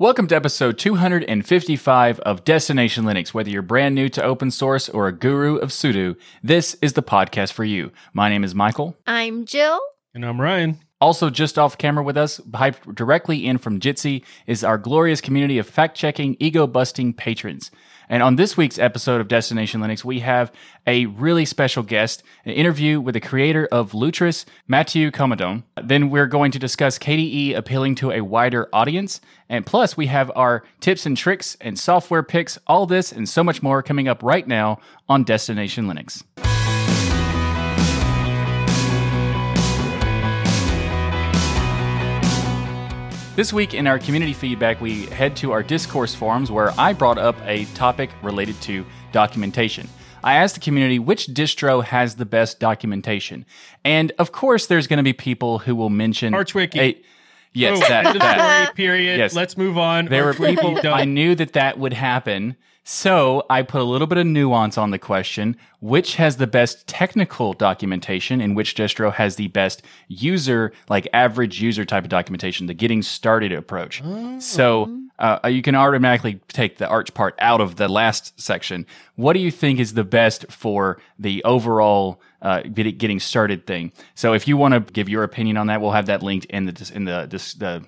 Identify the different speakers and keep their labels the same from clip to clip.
Speaker 1: Welcome to episode 255 of Destination Linux. Whether you're brand new to open source or a guru of sudo, this is the podcast for you. My name is Michael.
Speaker 2: I'm Jill.
Speaker 3: And I'm Ryan.
Speaker 1: Also, just off camera with us, hyped directly in from Jitsi, is our glorious community of fact checking, ego busting patrons. And on this week's episode of Destination Linux, we have a really special guest, an interview with the creator of Lutris, Mathieu Comandon. Then we're going to discuss KDE appealing to a wider audience. And plus, we have our tips and tricks and software picks, all this and so much more coming up right now on Destination Linux. This week in our community feedback, we head to our discourse forums where I brought up a topic related to documentation. I asked the community which distro has the best documentation. And of course, there's going to be people who will mention
Speaker 3: ArchWiki.
Speaker 1: a- yes,
Speaker 3: Oh,
Speaker 1: that, that.
Speaker 3: story, period.
Speaker 1: Yes.
Speaker 3: Let's move on.
Speaker 1: There were people,
Speaker 3: done.
Speaker 1: I knew that that would happen. So I put a little bit of nuance on the question which has the best technical documentation and which distro has the best user, like average user type of documentation, the getting started approach. So uh, you can automatically take the Arch part out of the last section. What do you think is the best for the overall uh, getting started thing? So if you want to give your opinion on that, we'll have that linked in the in the, the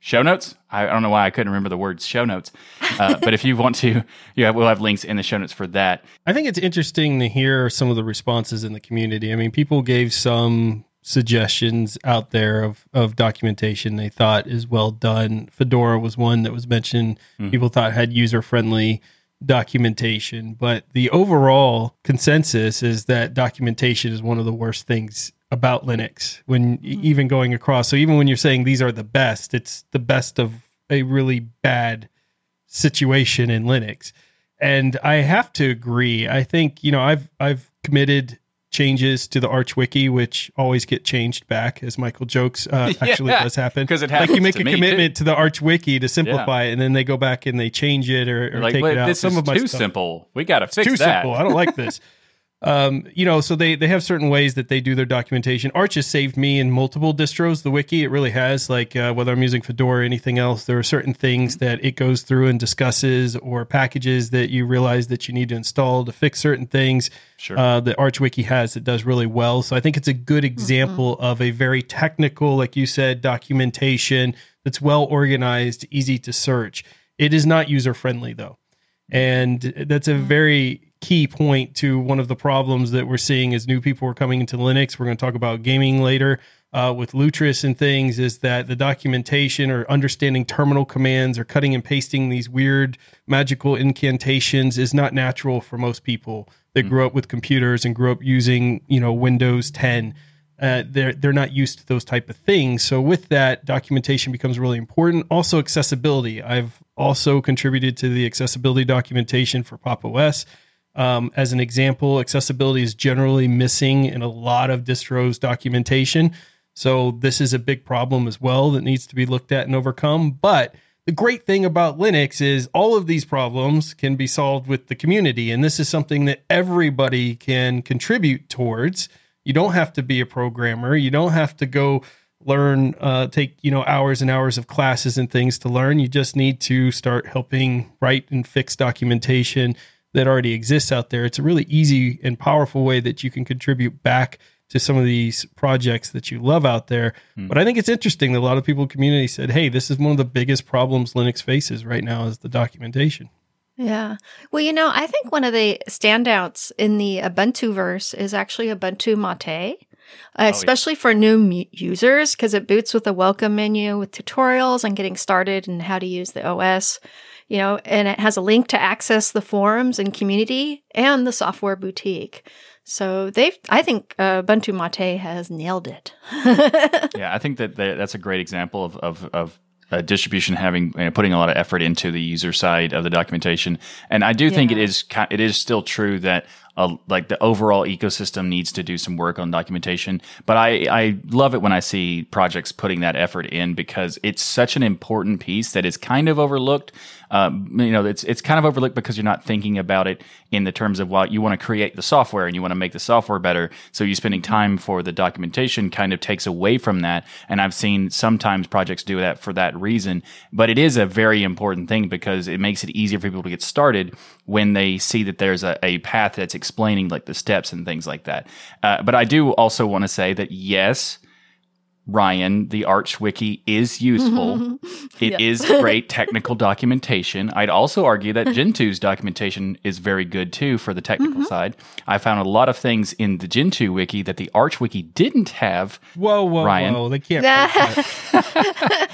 Speaker 1: show notes. I, I don't know why I couldn't remember the words show notes, uh, but if you want to, yeah, we'll have links in the show notes for that.
Speaker 3: I think it's interesting to hear some of the responses in the community. I mean, people gave some suggestions out there of, of documentation they thought is well done. Fedora was one that was mentioned. People thought had user friendly documentation, but the overall consensus is that documentation is one of the worst things about Linux when even going across. So even when you're saying these are the best, it's the best of a really bad situation in Linux. And I have to agree. I think, you know, I've I've committed changes to the Arch Wiki, which always get changed back, as Michael jokes. Uh, actually,
Speaker 1: Yeah,
Speaker 3: does happen
Speaker 1: 'cause it happens.
Speaker 3: Like you make a
Speaker 1: me,
Speaker 3: commitment to the Arch Wiki to simplify
Speaker 1: Yeah.
Speaker 3: it, and then they go back and they change it or, or
Speaker 1: Like,
Speaker 3: take it out.
Speaker 1: this
Speaker 3: Some
Speaker 1: is
Speaker 3: of my
Speaker 1: too
Speaker 3: stuff-
Speaker 1: simple. We got to fix
Speaker 3: too
Speaker 1: that.
Speaker 3: simple. I don't like this. Um, you know, so they they have certain ways that they do their documentation. Arch has saved me in multiple distros. The wiki it really has. Like uh, whether I'm using Fedora or anything else, there are certain things that it goes through and discusses, or packages that you realize that you need to install to fix certain things.
Speaker 1: Sure.
Speaker 3: Uh, that Arch Wiki has that does really well. So I think it's a good example of a very technical, like you said, documentation that's well organized, easy to search. It is not user friendly though. And that's a very key point to one of the problems that we're seeing as new people are coming into Linux. We're going to talk about gaming later uh, with Lutris and things. Is that the documentation or understanding terminal commands or cutting and pasting these weird magical incantations is not natural for most people that grew up with computers and grew up using you know Windows 10 uh, they're they're not used to those type of things. So with that, documentation becomes really important. Also, accessibility. I've also contributed to the accessibility documentation for Pop OS. Um, as an example, accessibility is generally missing in a lot of distros documentation. So this is a big problem as well that needs to be looked at and overcome. But the great thing about Linux is all of these problems can be solved with the community, and this is something that everybody can contribute towards. You don't have to be a programmer. You don't have to go learn, uh, take you know hours and hours of classes and things to learn. You just need to start helping write and fix documentation that already exists out there. It's a really easy and powerful way that you can contribute back to some of these projects that you love out there. But I think it's interesting that a lot of people in the community said, "Hey, this is one of the biggest problems Linux faces right now is the documentation."
Speaker 2: Yeah. Well, you know, I think one of the standouts in the Ubuntu verse is actually Ubuntu Mate, uh, especially for new mu- users because it boots with a welcome menu with tutorials on getting started and how to use the OS. You know, and it has a link to access the forums and community and the software boutique. So they've, I think uh, Ubuntu Mate has nailed it.
Speaker 1: yeah, I think that that- that's a great example of of, of uh, distribution having you know, putting a lot of effort into the user side of the documentation. And I do think it is it is still true that like the overall ecosystem needs to do some work on documentation. But I, I love it when I see projects putting that effort in because it's such an important piece that is kind of overlooked. Um, you know, it's it's kind of overlooked because you're not thinking about it in the terms of what you want to create the software and you want to make the software better. So you're spending time for the documentation kind of takes away from that. And I've seen sometimes projects do that for that reason. But it is a very important thing because it makes it easier for people to get started when they see that there's a, a path that's explaining like the steps and things like that. Uh, but I do also want to say that yes, Ryan, the Arch Wiki is useful. It
Speaker 2: Yeah.
Speaker 1: is great technical documentation. I'd also argue that Gentoo's documentation is very good too for the technical side. I found a lot of things in the Gentoo wiki that the Arch Wiki didn't have,
Speaker 3: Whoa, whoa,
Speaker 1: Ryan.
Speaker 3: whoa! They can't. that.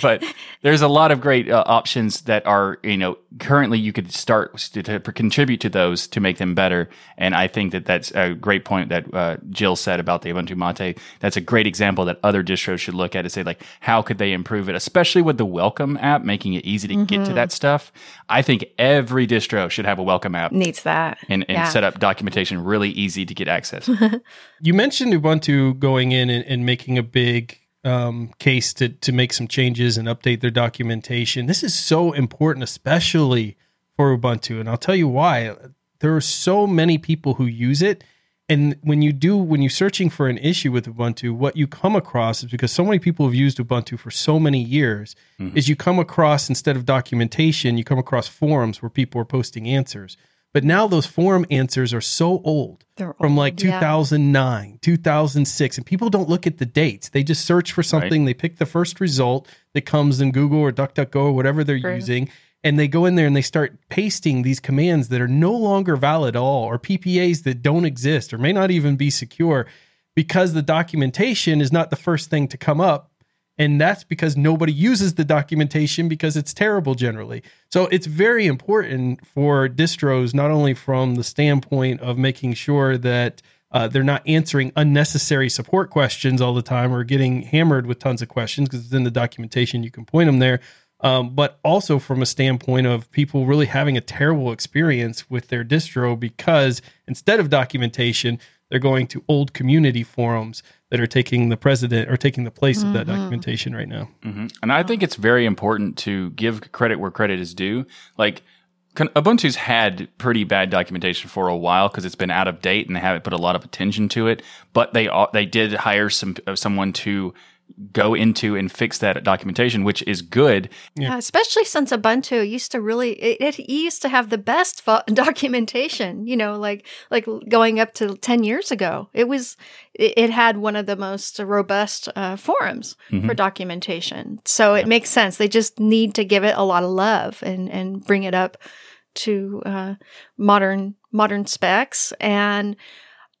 Speaker 1: but there's a lot of great uh, options that are, you know, currently you could start to, to contribute to those to make them better. And I think that that's a great point that uh, Jill said about the Ubuntu Mate. That's a great example that other distros should look at and say, like, how could they improve it, especially with the Welcome app, making it easy to get to that stuff. I think every distro should have a Welcome app.
Speaker 2: Needs that.
Speaker 1: And, and
Speaker 2: Yeah.
Speaker 1: set up documentation really easy to get access.
Speaker 3: You mentioned Ubuntu going in and, and making a big um, case to to make some changes and update their documentation. This is so important, especially for Ubuntu, and I'll tell you why. There are so many people who use it, and when you do, when you're searching for an issue with Ubuntu, what you come across is because so many people have used Ubuntu for so many years, mm-hmm. is you come across instead of documentation, you come across forums where people are posting answers. But now those forum answers are so old
Speaker 2: They're
Speaker 3: from like
Speaker 2: old, yeah.
Speaker 3: 2009, 2006, and people don't look at the dates. They just search for something. They pick the first result that comes in Google or DuckDuckGo or whatever they're
Speaker 2: True.
Speaker 3: using, and they go in there and they start pasting these commands that are no longer valid at all, or PPAs that don't exist or may not even be secure, because the documentation is not the first thing to come up. And that's because nobody uses the documentation because it's terrible generally. So it's very important for distros, not only from the standpoint of making sure that uh, they're not answering unnecessary support questions all the time or getting hammered with tons of questions because it's in the documentation, you can point them there. Um, but also from a standpoint of people really having a terrible experience with their distro because instead of documentation, they're going to old community forums that are taking the president or taking the place of that documentation right now.
Speaker 1: hmm And I think it's very important to give credit where credit is due. Like con- Ubuntu's had pretty bad documentation for a while because it's been out of date and they haven't put a lot of attention to it. But they they did hire some uh, someone to go into and fix that documentation, which is good.
Speaker 2: Yeah, especially since Ubuntu used to really it, it used to have the best fo- documentation. You know, like like going up to ten years ago, it was it, it had one of the most robust uh, forums for documentation. So it makes sense. They just need to give it a lot of love and and bring it up to uh, modern modern specs and.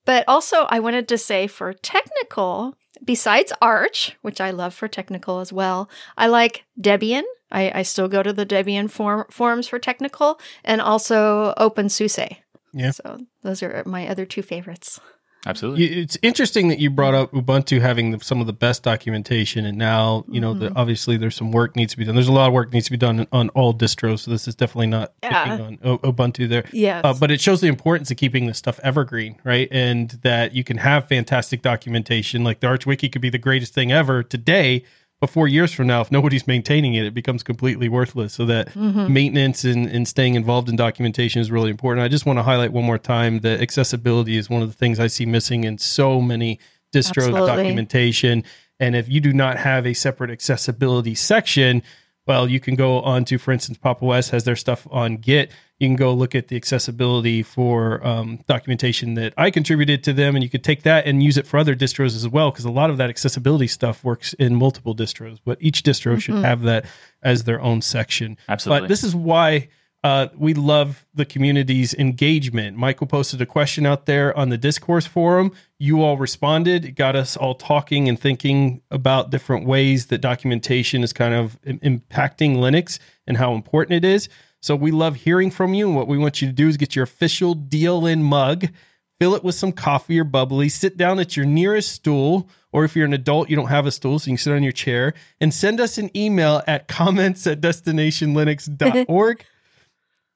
Speaker 2: But also, I wanted to say for technical, besides Arch, which I love for technical as well, I like Debian. I, I still go to the Debian form, forums for technical and also OpenSUSE.
Speaker 3: Yeah.
Speaker 2: So those are my other two favorites.
Speaker 1: Absolutely.
Speaker 3: It's interesting that you brought up Ubuntu having the, some of the best documentation, and now you know the, obviously there's some work needs to be done. There's a lot of work needs to be done on all distros, so this is definitely not
Speaker 2: Yeah.
Speaker 3: on U- Ubuntu there.
Speaker 2: Yes.
Speaker 3: Uh, but it shows the importance of keeping this stuff evergreen, right? And that you can have fantastic documentation. Like the Arch Wiki could be the greatest thing ever today, but four years from now, if nobody's maintaining it, it becomes completely worthless. So that
Speaker 2: Mm-hmm.
Speaker 3: maintenance and, and staying involved in documentation is really important. I just want to highlight one more time that accessibility is one of the things I see missing in so many distro
Speaker 2: Absolutely.
Speaker 3: documentation. And if you do not have a separate accessibility section, well, you can go on to, for instance, Pop OS has their stuff on Git. You can go look at the accessibility for um, documentation that I contributed to them, and you could take that and use it for other distros as well, because a lot of that accessibility stuff works in multiple distros. But each distro should have that as their own section.
Speaker 1: Absolutely.
Speaker 3: But this is why uh, we love the community's engagement. Michael posted a question out there on the discourse forum. You all responded. It got us all talking and thinking about different ways that documentation is kind of im- impacting Linux and how important it is. So we love hearing from you. And what we want you to do is get your official deal in mug, fill it with some coffee or bubbly, sit down at your nearest stool, or if you're an adult, you don't have a stool, so you can sit on your chair, and send us an email at comments at destinationlinux.org.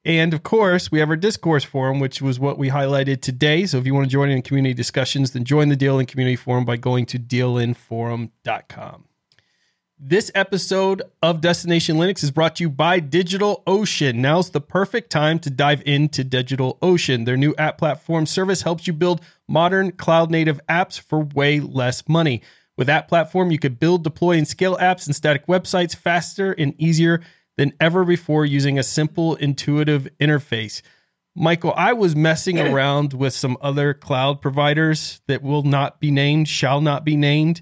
Speaker 3: And of course, we have our discourse forum, which was what we highlighted today. So if you want to join in community discussions, then join the Deal In community forum by going to dlnforum.com. This episode of Destination Linux is brought to you by DigitalOcean. Now's the perfect time to dive into DigitalOcean. Their new app platform service helps you build modern cloud native apps for way less money. With App Platform, you could build, deploy, and scale apps and static websites faster and easier than ever before using a simple, intuitive interface. Michael, I was messing around with some other cloud providers that will not be named, shall not be named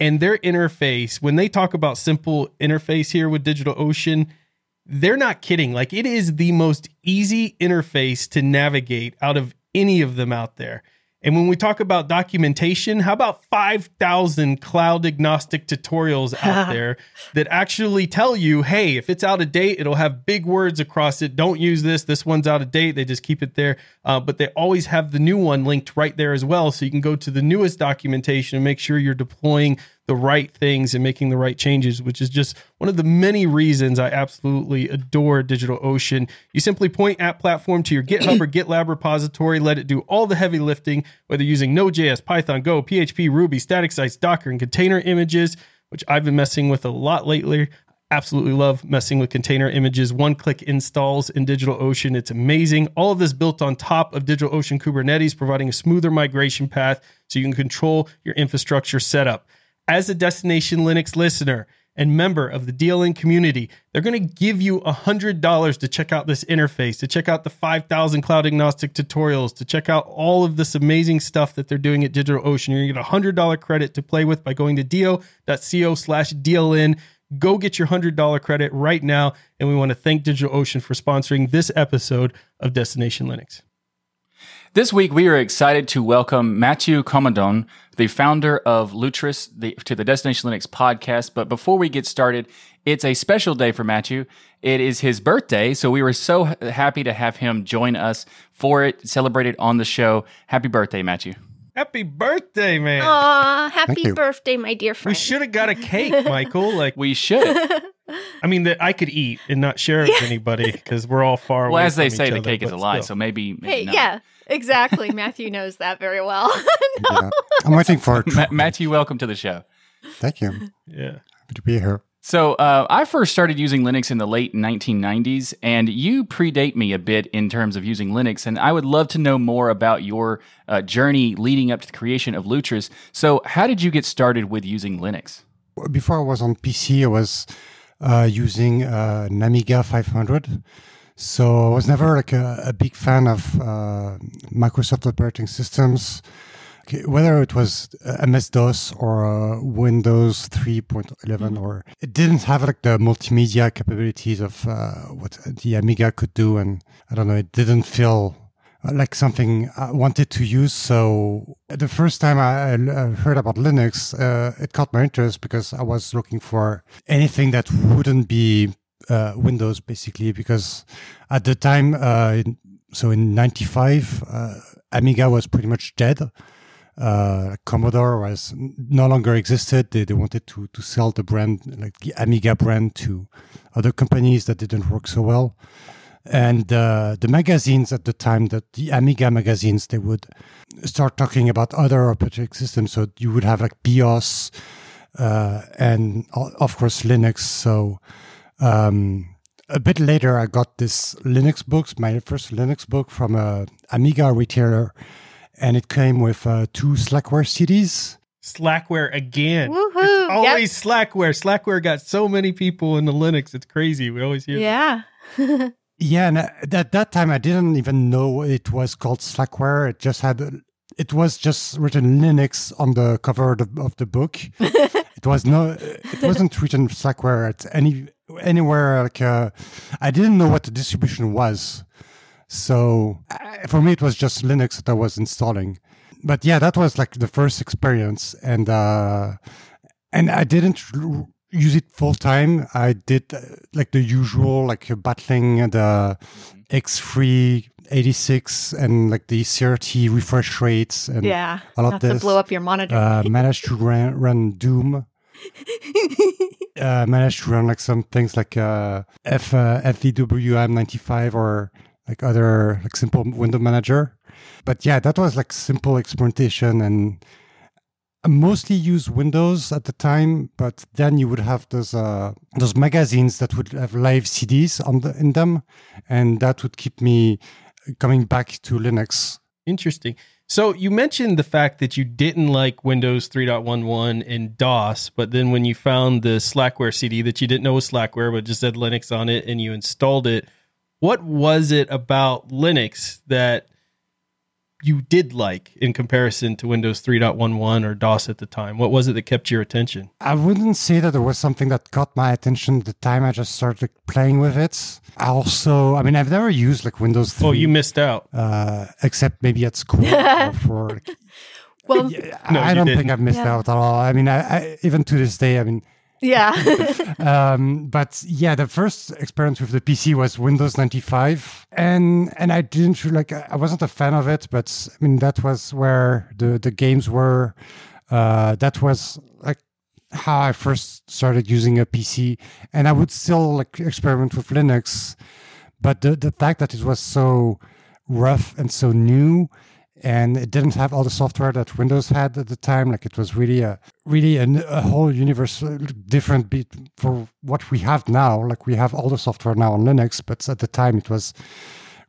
Speaker 3: and their interface when they talk about simple interface here with DigitalOcean they're not kidding. Like it is the most easy interface to navigate out of any of them out there and when we talk about documentation, how about 5,000 cloud agnostic tutorials out there that actually tell you, hey, if it's out of date, it'll have big words across it. Don't use this. This one's out of date. They just keep it there. Uh, but they always have the new one linked right there as well. So you can go to the newest documentation and make sure you're deploying the right things and making the right changes, which is just one of the many reasons I absolutely adore DigitalOcean. You simply point App Platform to your GitHub or GitLab repository, let it do all the heavy lifting, whether using Node.js, Python, Go, PHP, Ruby, static sites, Docker, and container images, which I've been messing with a lot lately. Absolutely love messing with container images. One click installs in DigitalOcean. It's amazing. All of this built on top of DigitalOcean Kubernetes, providing a smoother migration path so you can control your infrastructure setup as a Destination Linux listener and member of the DLN community, they're going to give you $100 to check out this interface, to check out the 5,000 cloud agnostic tutorials, to check out all of this amazing stuff that they're doing at DigitalOcean. You're going to get a $100 credit to play with by going to do.co slash DLN. Go get your $100 credit right now. And we want to thank DigitalOcean for sponsoring this episode of Destination Linux.
Speaker 1: This week, we are excited to welcome Mathieu Comandon, the founder of Lutris, the, to the Destination Linux podcast. But before we get started, it's a special day for Matthew. It is his birthday, so we were so happy to have him join us for it, celebrate it on the show. Happy birthday, Matthew.
Speaker 3: Happy birthday, man.
Speaker 2: Aw, happy birthday, my dear friend.
Speaker 3: We should have got a cake, Michael. Like
Speaker 1: we should.
Speaker 3: I mean, that I could eat and not share it with anybody because we're all far
Speaker 1: well,
Speaker 3: away.
Speaker 1: Well, as they
Speaker 3: from
Speaker 1: say,
Speaker 3: each
Speaker 1: the
Speaker 3: other,
Speaker 1: cake is a lie,
Speaker 3: still.
Speaker 1: so maybe. maybe
Speaker 2: Hey,
Speaker 1: not.
Speaker 2: yeah, exactly. Matthew knows that very well.
Speaker 4: Yeah. I'm waiting for.
Speaker 1: Ma- Matthew, welcome to the show.
Speaker 4: Thank you.
Speaker 3: Yeah.
Speaker 4: Happy to be here.
Speaker 1: So, uh, I first started using Linux in the late 1990s, and you predate me a bit in terms of using Linux. And I would love to know more about your uh, journey leading up to the creation of Lutris. So, how did you get started with using Linux?
Speaker 4: Before I was on PC, I was uh, using uh, an Amiga 500. So I was never like a, a big fan of uh, Microsoft operating systems, Okay, whether it was uh, MS DOS or uh, Windows 3.11, or it didn't have like the multimedia capabilities of uh, what the Amiga could do, and I don't know, it didn't feel uh, like something I wanted to use. So the first time I, I heard about Linux, uh, it caught my interest because I was looking for anything that wouldn't be uh, Windows, basically. Because at the time, uh, in, so in '95, uh, Amiga was pretty much dead. Uh, Commodore was no longer existed. They, they wanted to to sell the brand, like the Amiga brand, to other companies that didn't work so well and uh, the magazines at the time that the amiga magazines they would start talking about other operating systems so you would have like BeOS uh, and of course linux so um, a bit later i got this linux books my first linux book from a amiga retailer and it came with uh, two slackware cds
Speaker 3: Slackware again.
Speaker 2: Woohoo.
Speaker 3: It's
Speaker 2: Yep.
Speaker 3: always Slackware. Slackware got so many people in the Linux. It's crazy. We always hear.
Speaker 2: yeah.
Speaker 4: Yeah, and at that, that time I didn't even know it was called Slackware. It just had, it was just written Linux on the cover of the, of the book. it was no, it wasn't written Slackware at any anywhere. Like, uh, I didn't know what the distribution was, so uh, for me it was just Linux that I was installing. But yeah, that was like the first experience, and uh, and I didn't r- use it full time. I did uh, like the usual, like uh, battling the X3 86 and like the CRT refresh rates and
Speaker 2: Yeah.
Speaker 4: all of
Speaker 2: Have to
Speaker 4: this.
Speaker 2: blow up your monitor.
Speaker 4: uh, managed to run, run Doom. uh, managed to run like some things like uh, F uh, FVWM 95 or like other like simple window manager. But yeah, that was like simple experimentation and I mostly used Windows at the time, but then you would have those uh, those magazines that would have live CDs on the, in them, and that would keep me coming back to Linux.
Speaker 3: Interesting. So you mentioned the fact that you didn't like Windows 3.11 and DOS, but then when you found the Slackware CD that you didn't know was Slackware, but just said Linux on it, and you installed it, what was it about Linux that you did like in comparison to Windows 3.11 or DOS at the time? What was it that kept your attention?
Speaker 4: I wouldn't say that there was something that caught my attention at the time. I just started playing with it. I also, I mean, I've never used like Windows 3.
Speaker 3: Oh, you missed out.
Speaker 4: Uh, except maybe at school or for.
Speaker 2: Well,
Speaker 4: Yeah,
Speaker 3: No,
Speaker 4: I don't
Speaker 3: didn't.
Speaker 4: think I've missed
Speaker 2: Yeah.
Speaker 4: out at all. I mean, I, I, even to this day, I mean,
Speaker 2: yeah.
Speaker 4: um, but yeah, the first experience with the PC was Windows 95, and and I didn't like. I wasn't a fan of it, but I mean that was where the the games were. Uh, that was like how I first started using a PC, and I would still like experiment with Linux, but the the fact that it was so rough and so new and it didn't have all the software that Windows had at the time. Like it was really a really a whole universe uh, different bit for what we have now. Like we have all the software now on Linux, but at the time it was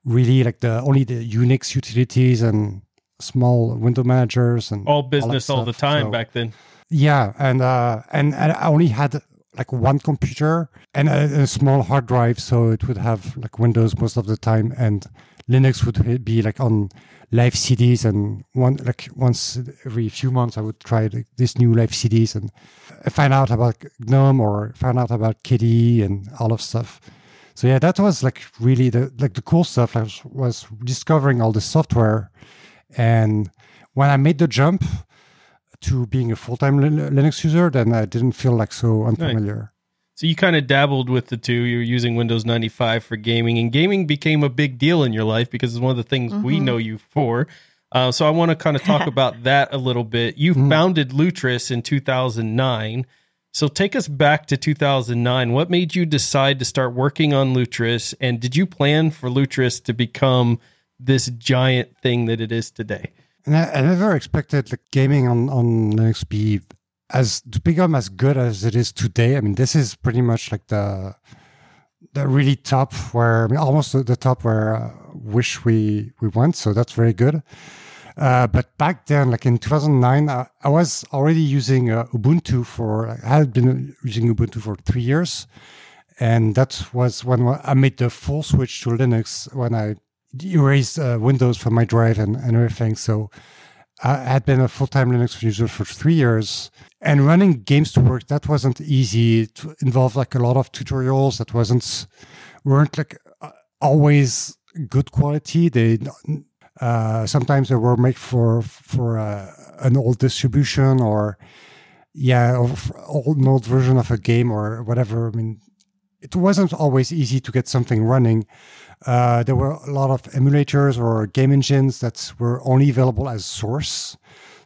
Speaker 4: really like the only the Unix utilities and small window managers and
Speaker 3: All business all, the time
Speaker 4: So-
Speaker 3: back then.
Speaker 4: yeah, and uh, and, and I only had like one computer and a, a small hard drive, so it would have like Windows most of the time, and Linux would be like on live CDs, and one like once every few months I would try like, this new live CDs and find out about GNOME or find out about KDE and all of stuff. So yeah, that was like really the like the cool stuff. I was, was discovering all the software, and when I made the jump to being a full-time Linux user, then I didn't feel like so unfamiliar.
Speaker 3: So you kind of dabbled with the two. You were using Windows 95 for gaming, and gaming became a big deal in your life because it's one of the things we know you for. Uh, so I want to kind of talk about that a little bit. You founded Lutris in 2009. So take us back to 2009. What made you decide to start working on Lutris, and did you plan for Lutris to become this giant thing that it is today?
Speaker 4: And I, I never expected like gaming on on Linux be as to become as good as it is today. I mean, this is pretty much like the the really top where I mean, almost the- top where I wish we we went. So that's very good. Uh, but back then, like in 2009, I, I was already using uh, Ubuntu for, I had been using Ubuntu for three years. And that was when I made the full switch to Linux when I erased uh, Windows from my drive and, and everything. So I had been a full time Linux user for three years. And running games to work, that wasn't easy. It involved like a lot of tutorials that wasn't, weren't like uh, always good quality. They, uh, sometimes they were made for for uh, an old distribution or yeah, old an old version of a game or whatever. I mean, it wasn't always easy to get something running. Uh, there were a lot of emulators or game engines that were only available as source,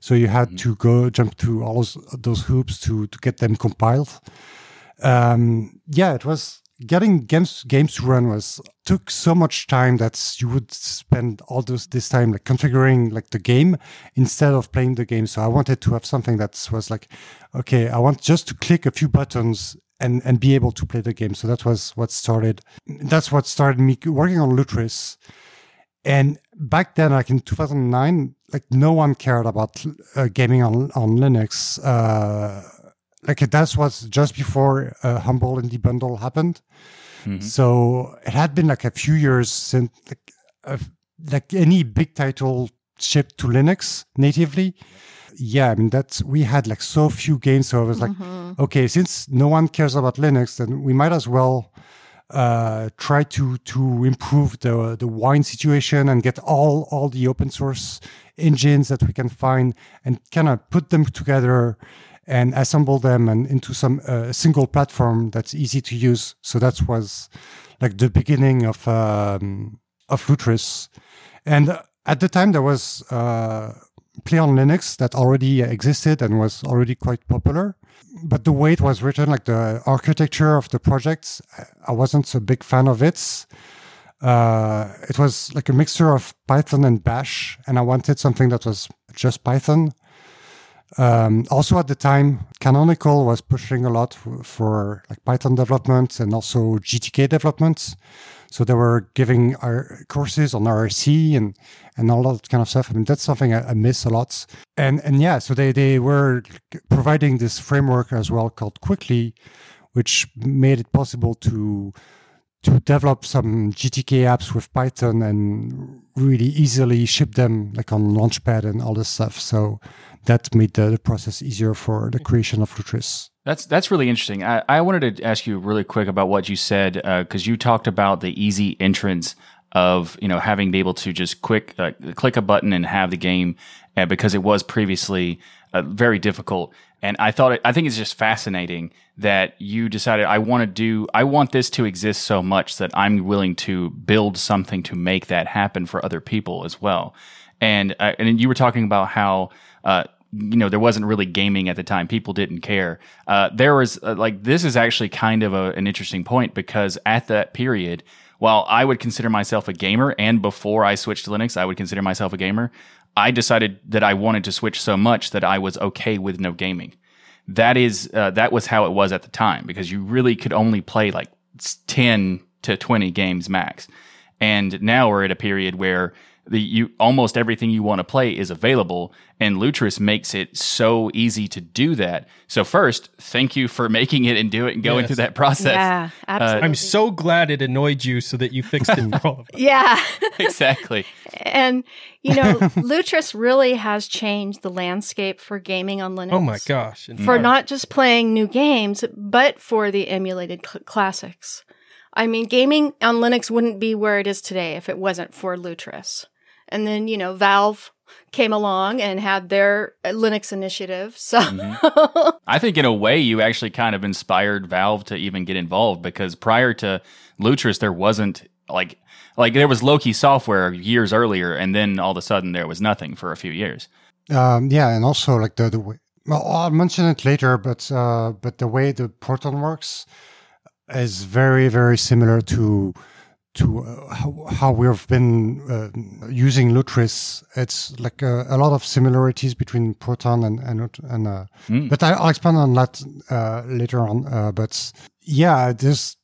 Speaker 4: so you had to go jump through all those, those hoops to to get them compiled. Um, yeah, it was getting games games to run was took so much time that you would spend all those this time like configuring like the game instead of playing the game. So I wanted to have something that was like, okay, I want just to click a few buttons and and be able to play the game. So that was what started. That's what started me working on Lutris. And back then, like in 2009, like no one cared about uh, gaming on on Linux. Uh, like that was just before uh, Humble Indie Bundle happened. So it had been like a few years since like, uh, like any big title shipped to Linux natively. Yeah, I mean that's we had like so few games, so I was like, okay, since no one cares about Linux, then we might as well uh, try to to improve the the wine situation and get all all the open source engines that we can find and kind of put them together and assemble them and into some uh, single platform that's easy to use. So that was like the beginning of um, of Lutris, and uh, at the time there was uh, Play on Linux that already existed and was already quite popular. But the way it was written, like the architecture of the project, I wasn't a big fan of it. Uh, it was like a mixture of Python and Bash, and I wanted something that was just Python. Um, also at the time, Canonical was pushing a lot for, for like Python development and also GTK development. So they were giving our courses on IRC and and all that kind of stuff. I mean, that's something I, I, miss a lot. And and yeah, so they they were providing this framework as well called Quickly, which made it possible to to develop some GTK apps with Python and really easily ship them like on Launchpad and all this stuff. So that made the, the process easier for the creation of Lutris.
Speaker 1: That's that's really interesting. I, I wanted to ask you really quick about what you said because uh, you talked about the easy entrance of you know having be able to just quick uh, click a button and have the game uh, because it was previously uh, very difficult. And I thought it, I think it's just fascinating that you decided I want to do I want this to exist so much that I'm willing to build something to make that happen for other people as well. And uh, and you were talking about how uh, you know there wasn't really gaming at the time. People didn't care. Uh, there was uh, like this is actually kind of a, an interesting point because at that period while i would consider myself a gamer and before i switched to linux i would consider myself a gamer i decided that i wanted to switch so much that i was okay with no gaming. That is uh, that was how it was at the time because you really could only play like 10 to 20 games max. And now we're at a period where the you almost everything you want to play is available and Lutris makes it so easy to do that. So first, thank you for making it and do it and going yes. through that process.
Speaker 2: Yeah, uh, absolutely.
Speaker 3: Uh, I'm so glad it annoyed you so that you fixed it for all of us.
Speaker 2: Yeah.
Speaker 1: exactly.
Speaker 2: And you know, Lutris really has changed the landscape for gaming on Linux.
Speaker 3: Oh my gosh.
Speaker 2: For not just playing new games, but for the emulated cl- classics. I mean, gaming on Linux wouldn't be where it is today if it wasn't for Lutris. And then, you know, Valve came along and had their Linux initiative. So mm-hmm.
Speaker 1: I think in a way you actually kind of inspired Valve to even get involved because prior to Lutris there wasn't like like there was Loki software years earlier and then all of a sudden there was nothing for a few years.
Speaker 4: Um, yeah, and also like the the way well I'll mention it later, but uh, but the way the Proton works is very very similar to to uh, how, how, we've been uh, using Lutris. It's like a, a, lot of similarities between Proton and and, and uh, mm. but I, will expand on that uh, later on. Uh, but yeah, there's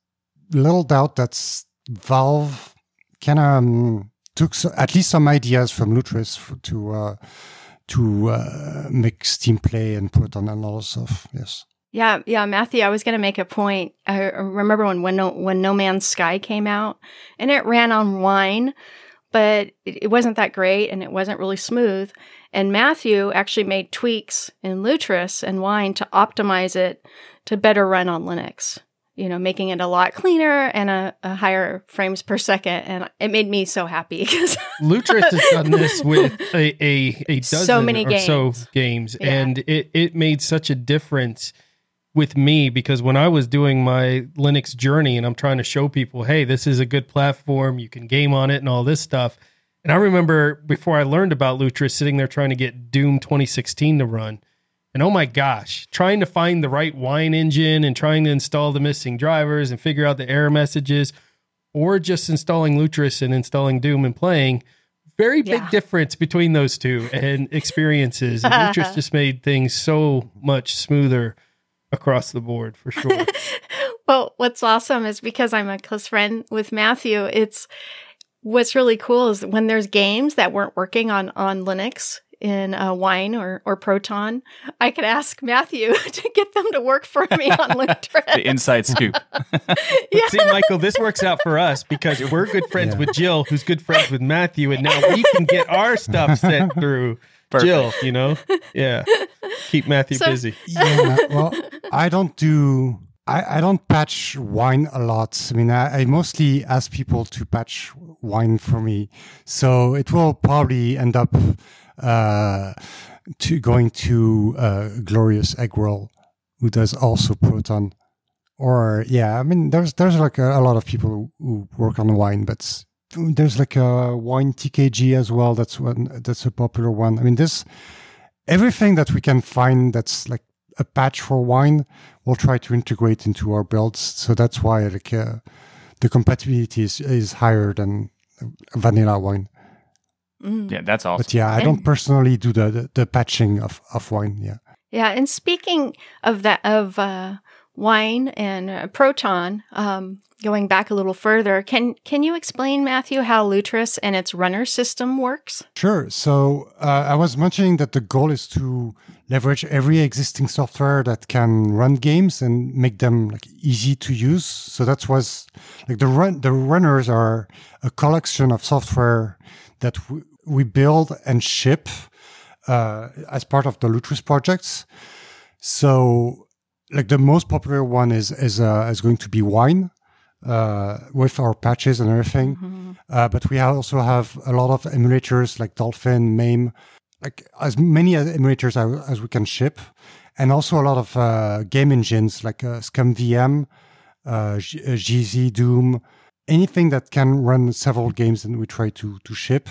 Speaker 4: little doubt that Valve kind of um, took so, at least some ideas from Lutris to uh, to make Steam Play and Proton and all that stuff. Yes.
Speaker 2: Yeah, yeah, Matthew, I was going to make a point. I remember when when no, when No Man's Sky came out, and it ran on Wine, but it, it wasn't that great, and it wasn't really smooth. And Matthew actually made tweaks in Lutris and Wine to optimize it to better run on Linux. You know, making it a lot cleaner and a, a higher frames per second, and it made me so happy because
Speaker 3: Lutris has done this with a a, a dozen so many or games. so games, yeah. and it it made such a difference with me because when I was doing my Linux journey and I'm trying to show people, hey, this is a good platform, you can game on it and all this stuff. And I remember before I learned about Lutris sitting there trying to get Doom 2016 to run. And oh my gosh, trying to find the right wine engine and trying to install the missing drivers and figure out the error messages, or just installing Lutris and installing Doom and playing. Very big yeah. difference between those two and experiences. And Lutris just made things so much smoother across the board for sure.
Speaker 2: well, what's awesome is because I'm a close friend with Matthew, it's what's really cool is when there's games that weren't working on on Linux in uh, Wine or or Proton, I could ask Matthew to get them to work for me on Lutris.
Speaker 1: the inside scoop.
Speaker 3: yeah. See, Michael, this works out for us because we're good friends yeah. with Jill, who's good friends with Matthew, and now we can get our stuff sent through Perfect. Jill, you know? Yeah. Keep Matthew so, busy.
Speaker 4: Yeah. Well, I don't do I, I don't patch wine a lot. I mean, I, I, mostly ask people to patch wine for me. So it will probably end up uh, to going to uh, Glorious Eggroll, who does also Proton. Or yeah, I mean, there's there's like a, a lot of people who, who work on wine, but there's like a wine TKG as well. That's one. That's a popular one. I mean, this everything that we can find that's like a patch for wine, we'll try to integrate into our builds. So that's why like uh, the compatibility is, is higher than vanilla wine.
Speaker 2: Mm.
Speaker 1: Yeah, that's awesome.
Speaker 4: But yeah, I don't personally do the, the, the patching of, of wine. Yeah.
Speaker 2: Yeah, and speaking of that of uh, wine and uh, Proton, um, going back a little further, can can you explain, Matthew, how Lutris and its runner system works?
Speaker 4: Sure. So uh, I was mentioning that the goal is to leverage every existing software that can run games and make them like easy to use. So that was like the run the runners are a collection of software that w- we build and ship uh, as part of the Lutris projects. So, like the most popular one is is uh, is going to be Wine uh, with our patches and everything.
Speaker 2: Mm-hmm.
Speaker 4: Uh, but we also have a lot of emulators like Dolphin, MAME, like as many emulators as, as we can ship, and also a lot of uh, game engines like uh, ScummVM, uh, G- uh, GZ, Doom, anything that can run several games, and we try to to ship.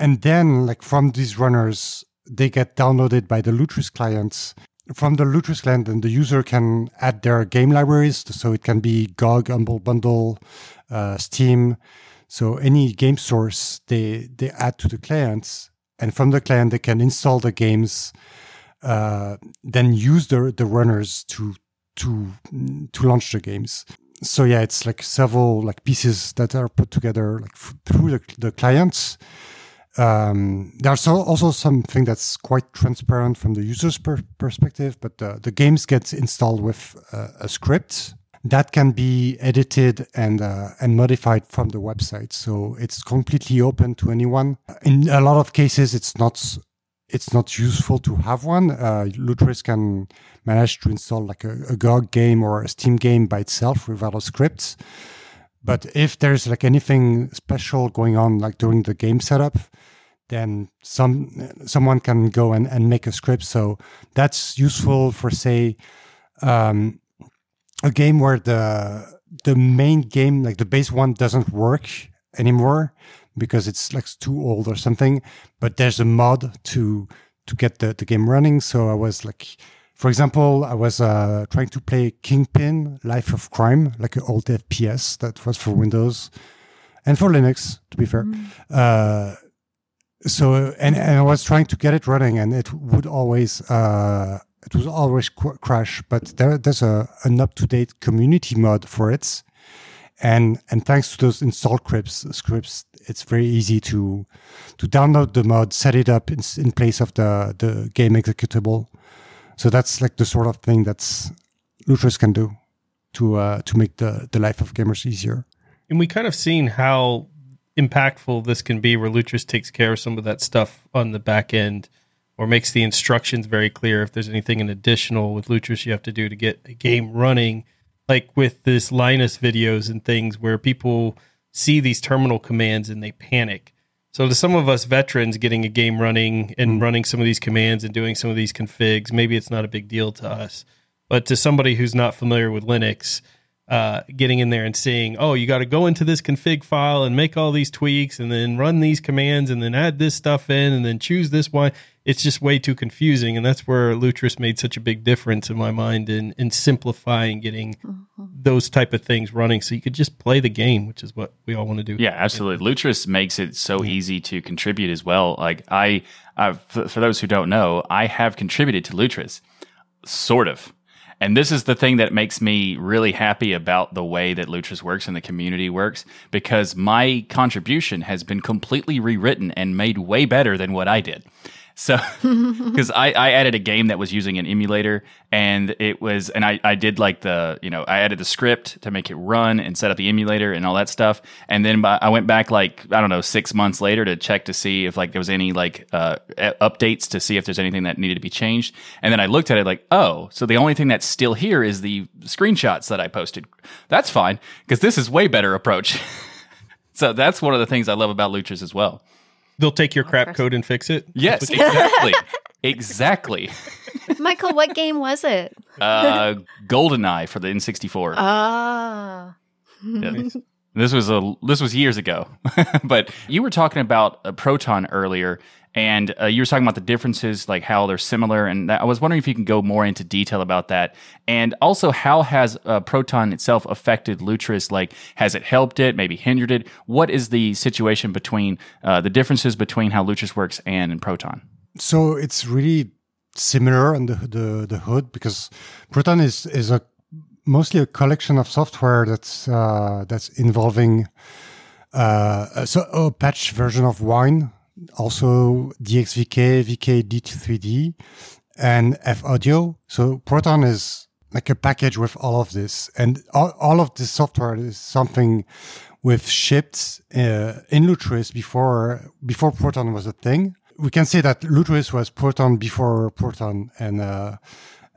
Speaker 4: And then, like from these runners, they get downloaded by the Lutris clients. From the Lutris client, then the user can add their game libraries. So it can be GOG, Humble Bundle, uh, Steam. So any game source they they add to the clients, and from the client they can install the games, uh, then use the the runners to to to launch the games. So yeah, it's like several like pieces that are put together like f- through the, the clients. Um, there's also something that's quite transparent from the user's per- perspective, but the, the games get installed with uh, a script that can be edited and uh, and modified from the website. So it's completely open to anyone. In a lot of cases, it's not it's not useful to have one. Uh, Lutris can manage to install like a, a GOG game or a Steam game by itself without a script. But if there's like anything special going on, like during the game setup, then some someone can go and, and make a script. So that's useful for say um, a game where the the main game, like the base one, doesn't work anymore because it's like too old or something. But there's a mod to to get the, the game running. So I was like, for example, I was uh, trying to play Kingpin Life of Crime, like an old FPS that was for Windows and for Linux, to be fair. Uh, so and, and I was trying to get it running, and it would always uh, it was always crash. But there, there's a an up to date community mod for it, and and thanks to those install scripts, scripts, it's very easy to to download the mod, set it up in, in place of the the game executable. So that's like the sort of thing that's Lutris can do to uh, to make the the life of gamers easier.
Speaker 3: And we kind of seen how impactful this can be where Lutris takes care of some of that stuff on the back end or makes the instructions very clear if there's anything in additional with Lutris you have to do to get a game running like with this Linus videos and things where people see these terminal commands and they panic. So to some of us veterans getting a game running and mm. running some of these commands and doing some of these configs, maybe it's not a big deal to us. But to somebody who's not familiar with Linux, uh, getting in there and seeing, oh, you got to go into this config file and make all these tweaks and then run these commands and then add this stuff in and then choose this one. It's just way too confusing. And that's where Lutris made such a big difference in my mind in, in simplifying getting those type of things running so you could just play the game, which is what we all want to do.
Speaker 1: Yeah, absolutely. Lutris makes it so easy to contribute as well. Like I, uh, for, for those who don't know, I have contributed to Lutris, sort of. And this is the thing that makes me really happy about the way that Lutris works and the community works because my contribution has been completely rewritten and made way better than what I did. So, because I, I added a game that was using an emulator and it was, and I, I did like the, you know, I added the script to make it run and set up the emulator and all that stuff. And then I went back like, I don't know, six months later to check to see if like there was any like uh, updates to see if there's anything that needed to be changed. And then I looked at it like, oh, so the only thing that's still here is the screenshots that I posted. That's fine because this is way better approach. so that's one of the things I love about Lutris as well.
Speaker 3: They'll take your crap code and fix it.
Speaker 1: Yes, exactly. exactly.
Speaker 2: Michael, what game was it?
Speaker 1: Uh, GoldenEye for the N64.
Speaker 2: Ah.
Speaker 1: Yeah. This was a this was years ago, but you were talking about a proton earlier, and uh, you were talking about the differences, like how they're similar. And I was wondering if you can go more into detail about that, and also how has uh, proton itself affected Lutris? Like, has it helped it, maybe hindered it? What is the situation between uh, the differences between how Lutris works and in Proton?
Speaker 4: So it's really similar on the the, the hood because Proton is is a mostly a collection of software that's uh, that's involving uh, so a patch version of Wine, also DXVK, VKD3D, and FAudio. So Proton is like a package with all of this, and all, all of this software is something we've shipped uh, in Lutris before before Proton was a thing. We can say that Lutris was Proton before Proton, and uh,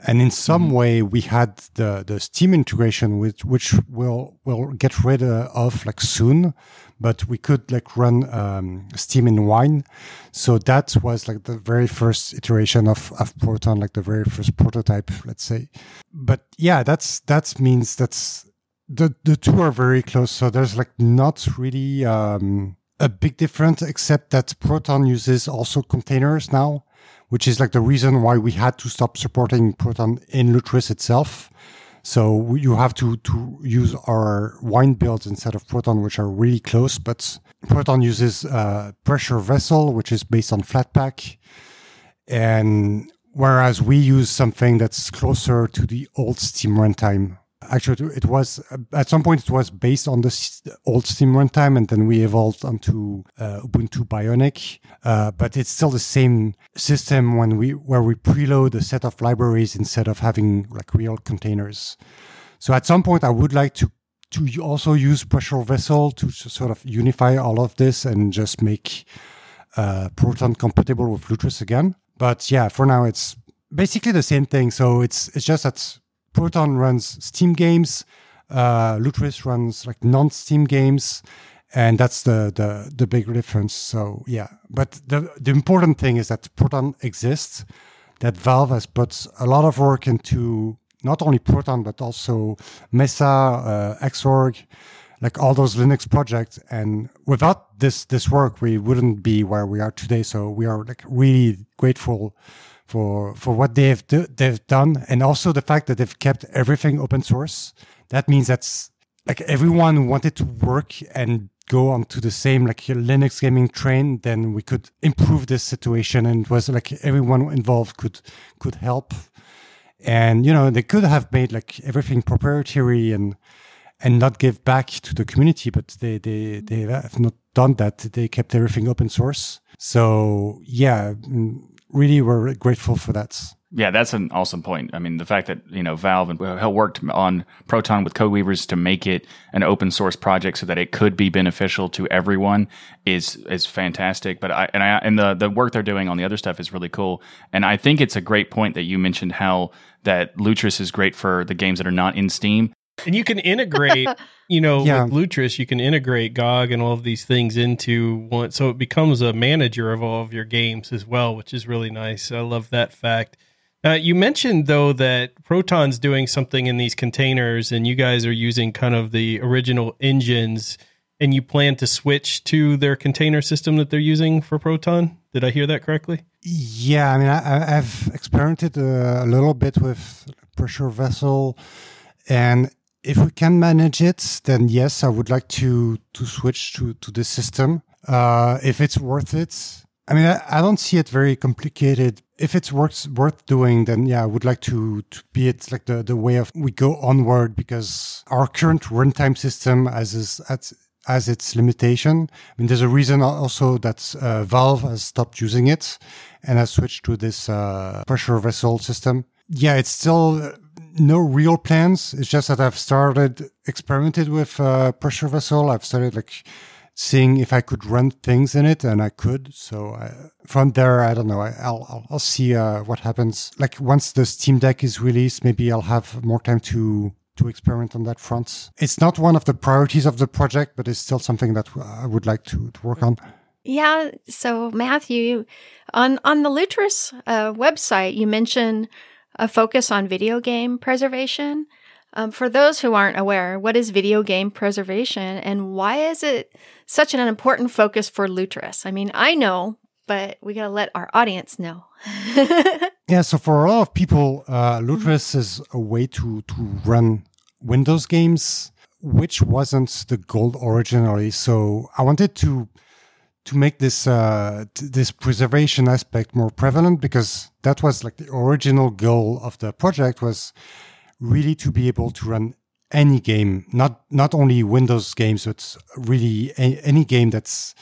Speaker 4: and in some mm-hmm. way we had the the steam integration which which we'll we'll get rid of like soon but we could like run um, steam in wine. So that was like the very first iteration of of proton like the very first prototype let's say. But yeah that's that means that's the the two are very close. So there's like not really um, a big difference except that proton uses also containers now which is like the reason why we had to stop supporting Proton in Lutris itself. So you have to, to use our wine builds instead of Proton, which are really close. But Proton uses a pressure vessel, which is based on Flatpak. And whereas we use something that's closer to the old Steam runtime Actually, it was at some point it was based on the old Steam runtime, and then we evolved onto uh, Ubuntu Bionic. Uh, but it's still the same system when we where we preload a set of libraries instead of having like real containers. So at some point, I would like to to also use Pressure Vessel to sort of unify all of this and just make uh, Proton compatible with Lutris again. But yeah, for now it's basically the same thing. So it's it's just that Proton runs Steam games. Uh, Lutris runs like non-Steam games, and that's the, the the big difference. So yeah, but the the important thing is that Proton exists. That Valve has put a lot of work into not only Proton but also Mesa, uh, Xorg, like all those Linux projects. And without this this work, we wouldn't be where we are today. So we are like really grateful for for what they've do, they've done, and also the fact that they've kept everything open source. That means that's like everyone wanted to work and go onto the same like Linux gaming train, then we could improve this situation. And it was like everyone involved could could help. And you know they could have made like everything proprietary and and not give back to the community, but they they they have not done that. They kept everything open source. So yeah, mm, really we're grateful for that.
Speaker 1: Yeah, that's an awesome point. I mean, the fact that, you know, Valve and worked on Proton with Codeweavers to make it an open source project so that it could be beneficial to everyone is is fantastic. But I and I and the the work they're doing on the other stuff is really cool. And I think it's a great point that you mentioned how that Lutris is great for the games that are not in Steam
Speaker 3: and you can integrate, you know, yeah. with Lutris, you can integrate GOG and all of these things into one. So it becomes a manager of all of your games as well, which is really nice. I love that fact. Uh, you mentioned though that Proton's doing something in these containers, and you guys are using kind of the original engines, and you plan to switch to their container system that they're using for Proton. Did I hear that correctly?
Speaker 4: Yeah, I mean, I, have experimented a, a little bit with pressure vessel, and if we can manage it, then yes, I would like to to switch to to this system. Uh, if it's worth it, I mean, I, I, don't see it very complicated. If it's worth worth doing, then yeah, I would like to to be it like the the way of we go onward because our current runtime system as is at as its limitation. I mean, there's a reason also that uh, Valve has stopped using it and has switched to this uh, pressure vessel system. Yeah, it's still no real plans. It's just that I've started experimented with uh, pressure vessel. I've started like seeing if I could run things in it, and I could. So I, from there, I don't know. I, will I'll, I'll see uh, what happens. Like once the Steam Deck is released, maybe I'll have more time to to experiment on that front. It's not one of the priorities of the project, but it's still something that I would like to, to work on.
Speaker 2: Yeah. So Mathieu, on on the Lutris uh, website, you mentioned a focus on video game preservation. Um, for those who aren't aware, what is video game preservation and why is it such an important focus for Lutris? I mean, I know, but we got to let our audience know.
Speaker 4: yeah, so for a lot of people, uh, Lutris is a way to, to run Windows games, which wasn't the goal originally. So I wanted to to make this uh, t- this preservation aspect more prevalent because that was like the original goal of the project was really to be able to run any game, not not only Windows games, but really a- any game that's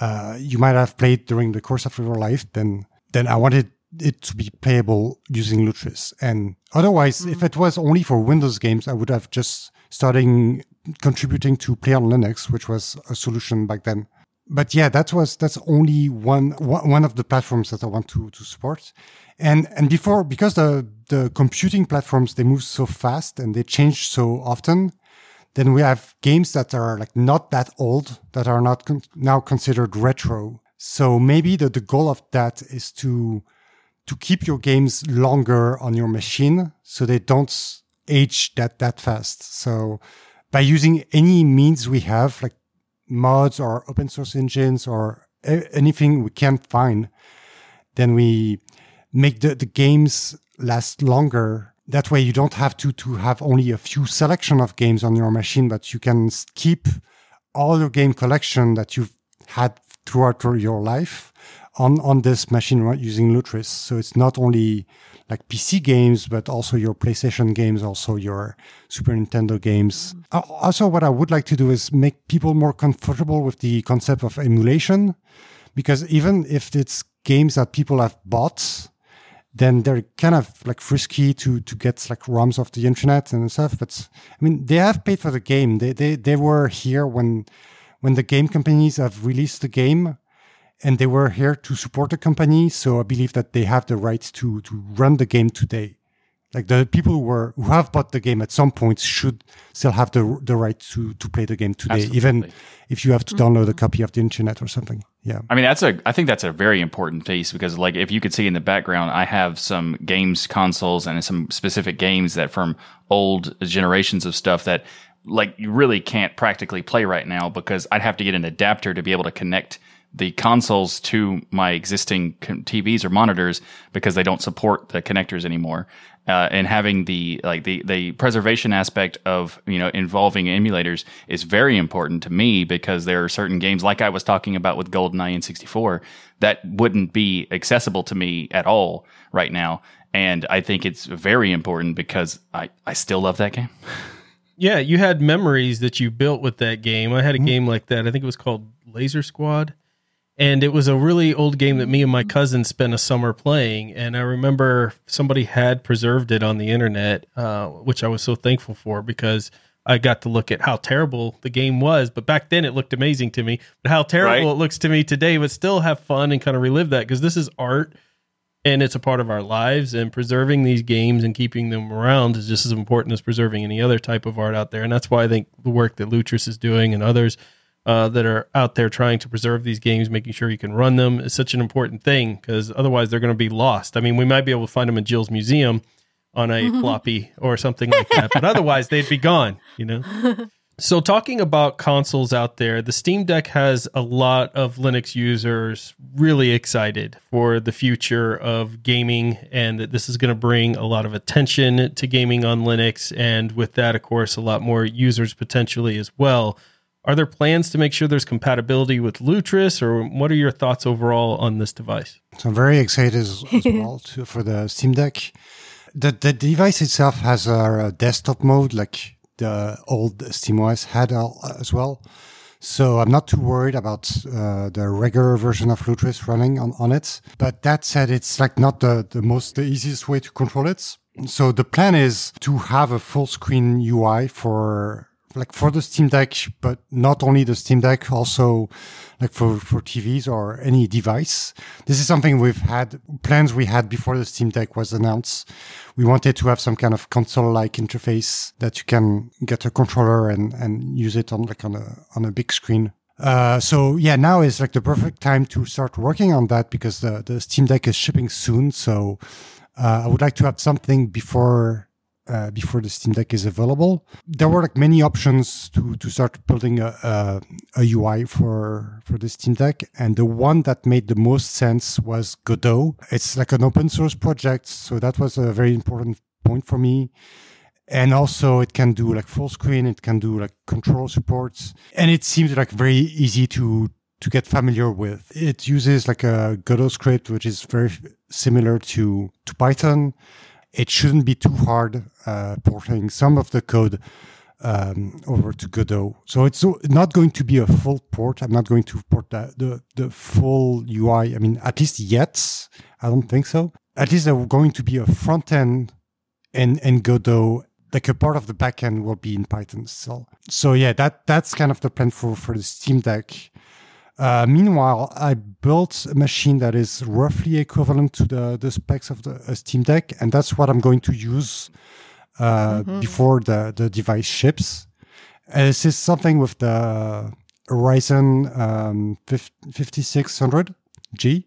Speaker 4: uh, you might have played during the course of your life. Then then I wanted it to be playable using Lutris. And otherwise, mm-hmm. if it was only for Windows games, I would have just starting contributing to Play on Linux, which was a solution back then but yeah, that was that's only one one of the platforms that I want to to support. And and before because the the computing platforms they move so fast and they change so often, then we have games that are like not that old that are not con- now considered retro. So maybe the the goal of that is to to keep your games longer on your machine so they don't age that that fast. So by using any means we have like mods or open source engines or anything we can find, then we make the, the games last longer. That way you don't have to, to have only a few selection of games on your machine, but you can keep all your game collection that you've had throughout your life on, on this machine using Lutris. So it's not only like PC games, but also your PlayStation games, also your Super Nintendo games. Uh, also, what I would like to do is make people more comfortable with the concept of emulation, because even if it's games that people have bought, then they're kind of like frisky to to get like ROMs off the internet and stuff. But I mean, they have paid for the game. They they they were here when when the game companies have released the game and they were here to support the company. So I believe that they have the right to to run the game today. Like the people who were who have bought the game at some point should still have the the right to to play the game today, Absolutely. even if you have to download a mm-hmm. copy of the internet or something. Yeah,
Speaker 1: I mean that's a I think that's a very important piece because like if you could see in the background, I have some games consoles and some specific games that from old generations of stuff that like you really can't practically play right now because I'd have to get an adapter to be able to connect the consoles to my existing TVs or monitors because they don't support the connectors anymore. Uh, and having the like the the preservation aspect of you know involving emulators is very important to me because there are certain games like I was talking about with GoldenEye N64 that wouldn't be accessible to me at all right now. And I think it's very important because I, I still love that game.
Speaker 3: Yeah, you had memories that you built with that game. I had a mm-hmm. game like that. I think it was called Laser Squad and it was a really old game that me and my cousin spent a summer playing. And i remember somebody had preserved it on the internet uh, which i was so thankful for because i got to look at how terrible the game was. But back then it looked amazing to me. But how terrible right. it looks to me today but still have fun and kind of relive that. Because this is art and it's a part of our lives and preserving these games and keeping them around is just as important as preserving any other type of art out there. And that's why i think the work that lutris is doing and others uh, that are out there trying to preserve these games, making sure you can run them is such an important thing because otherwise they're going to be lost. I mean, we might be able to find them in Jill's museum on a floppy or something like that, but otherwise they'd be gone, you know? So, talking about consoles out there, the Steam Deck has a lot of Linux users really excited for the future of gaming and that this is going to bring a lot of attention to gaming on Linux. And with that, of course, a lot more users potentially as well. Are there plans to make sure there's compatibility with Lutris, or what are your thoughts overall on this device?
Speaker 4: So I'm very excited as, as well to, for the Steam Deck. The, the device itself has a, a desktop mode like the old SteamOS had as well. So I'm not too worried about uh, the regular version of Lutris running on, on it. But that said, it's like not the, the most, the easiest way to control it. So the plan is to have a full screen UI for like for the Steam Deck, but not only the Steam Deck, also like for, for TVs or any device. This is something we've had plans we had before the Steam Deck was announced. We wanted to have some kind of console like interface that you can get a controller and, and use it on like on a, on a big screen. Uh, so yeah, now is like the perfect time to start working on that because the, the Steam Deck is shipping soon. So, uh, I would like to have something before uh, before the Steam Deck is available. There were like many options to to start building a, a, a UI for for the Steam Deck, and the one that made the most sense was Godot. It's like an open source project, so that was a very important point for me. And also, it can do like full screen. It can do like control supports, and it seems like very easy to to get familiar with. It uses like a Godot script, which is very similar to to Python it shouldn't be too hard porting some of the code um, over to Godot. So it's not going to be a full port. I'm not going to port the, the, the full UI. I mean, at least yet, I don't think so. At least there's going to be a front end in, in Godot. Like a part of the backend will be in Python still. So yeah, that that's kind of the plan for for the Steam Deck. Uh, meanwhile, I built a machine that is roughly equivalent to the, the specs of the Steam Deck, and that's what I'm going to use uh, mm-hmm. before the, the device ships. And this is something with the Ryzen um, 5600G.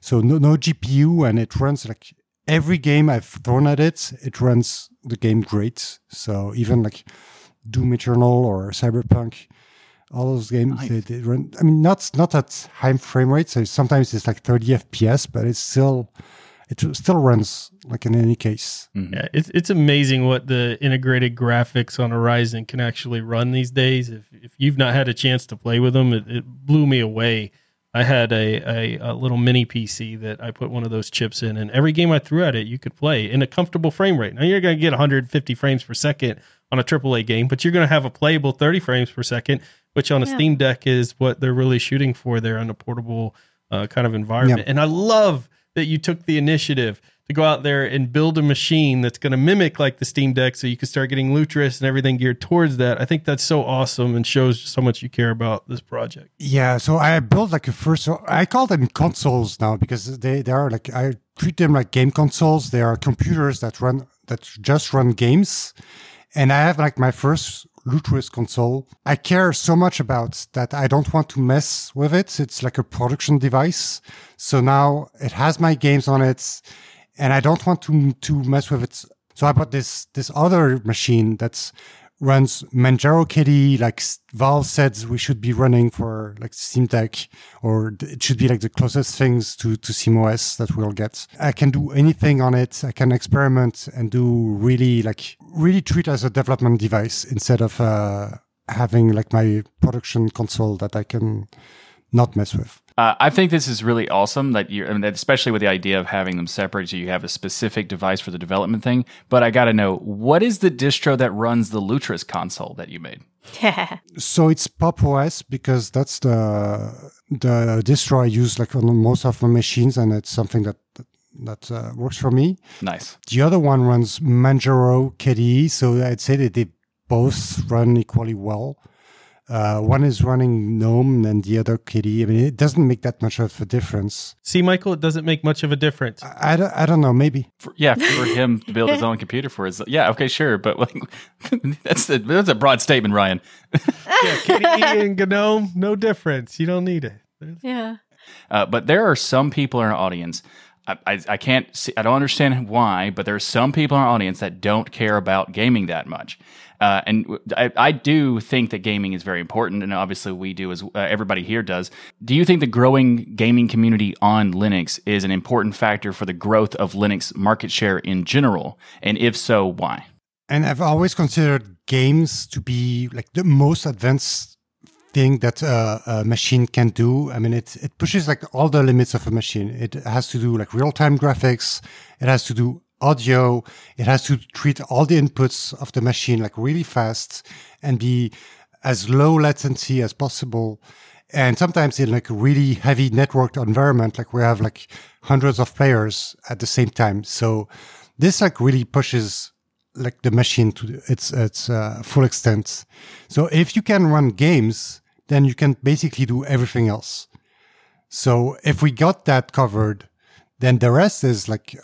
Speaker 4: So no, no GPU, and it runs like every game I've thrown at it, it runs the game great. So even like Doom Eternal or Cyberpunk, all those games nice. they, they, run i mean not not at high frame rates so sometimes it's like 30 fps but it's still it still runs like in any case
Speaker 3: mm-hmm. yeah it's, it's amazing what the integrated graphics on Ryzen can actually run these days if, if you've not had a chance to play with them it, it blew me away i had a, a, a, little mini pc that i put one of those chips in and every game i threw at it you could play in a comfortable frame rate now you're going to get 150 frames per second on a AAA game, but you're going to have a playable 30 frames per second which on a yeah. Steam Deck is what they're really shooting for there on a portable uh, kind of environment. Yep. And I love that you took the initiative to go out there and build a machine that's going to mimic like the Steam Deck so you can start getting Lutris and everything geared towards that. I think that's so awesome and shows just how much you care about this project.
Speaker 4: Yeah, so I built like a first I call them consoles now because they they are like I treat them like game consoles. They are computers that run that just run games. And I have like my first Lutris console. I care so much about that I don't want to mess with it. It's like a production device. So now it has my games on it and I don't want to, to mess with it. So I bought this, this other machine that's runs Manjaro KDE, like Valve said we should be running for like Steam Deck, or it should be like the closest things to, to SteamOS that we'll get. I can do anything on it. I can experiment and do really like, really treat as a development device instead of, uh, having like my production console that I can not mess with.
Speaker 1: Uh, I think this is really awesome that you, I mean, especially with the idea of having them separate, so you have a specific device for the development thing. But I got to know what is the distro that runs the Lutris console that you made?
Speaker 4: so it's Pop OS because that's the the distro I use like on most of my machines, and it's something that that uh, works for me.
Speaker 1: Nice.
Speaker 4: The other one runs Manjaro KDE, so I'd say that they both run equally well. Uh, one is running GNOME and the other KDE. I mean, it doesn't make that much of a difference.
Speaker 3: See, Michael, it doesn't make much of a difference.
Speaker 4: I, I, don't, I don't know, maybe.
Speaker 1: For, yeah, for him to build his own computer for his. Yeah, okay, sure. But like, that's, a, that's a broad statement, Ryan.
Speaker 3: yeah, KDE and GNOME, no difference. You don't need it.
Speaker 2: Yeah.
Speaker 1: Uh, but there are some people in our audience I, I, can't see, I don't understand why, but there are some people in our audience that don't care about gaming that much. Uh, and I, I, do think that gaming is very important, and obviously we do as uh, everybody here does. Do you think the growing gaming community on Linux is an important factor for the growth of Linux market share in general? And if so, why?
Speaker 4: And I've always considered games to be like the most advanced thing that a machine can do. I mean, it it pushes like all the limits of a machine. It has to do like real time graphics. It has to do audio. It has to treat all the inputs of the machine like really fast and be as low latency as possible. And sometimes in like really heavy networked environment, like we have like hundreds of players at the same time. So this like really pushes like the machine to its its uh, full extent. So if you can run games, then you can basically do everything else. So if we got that covered, then the rest is like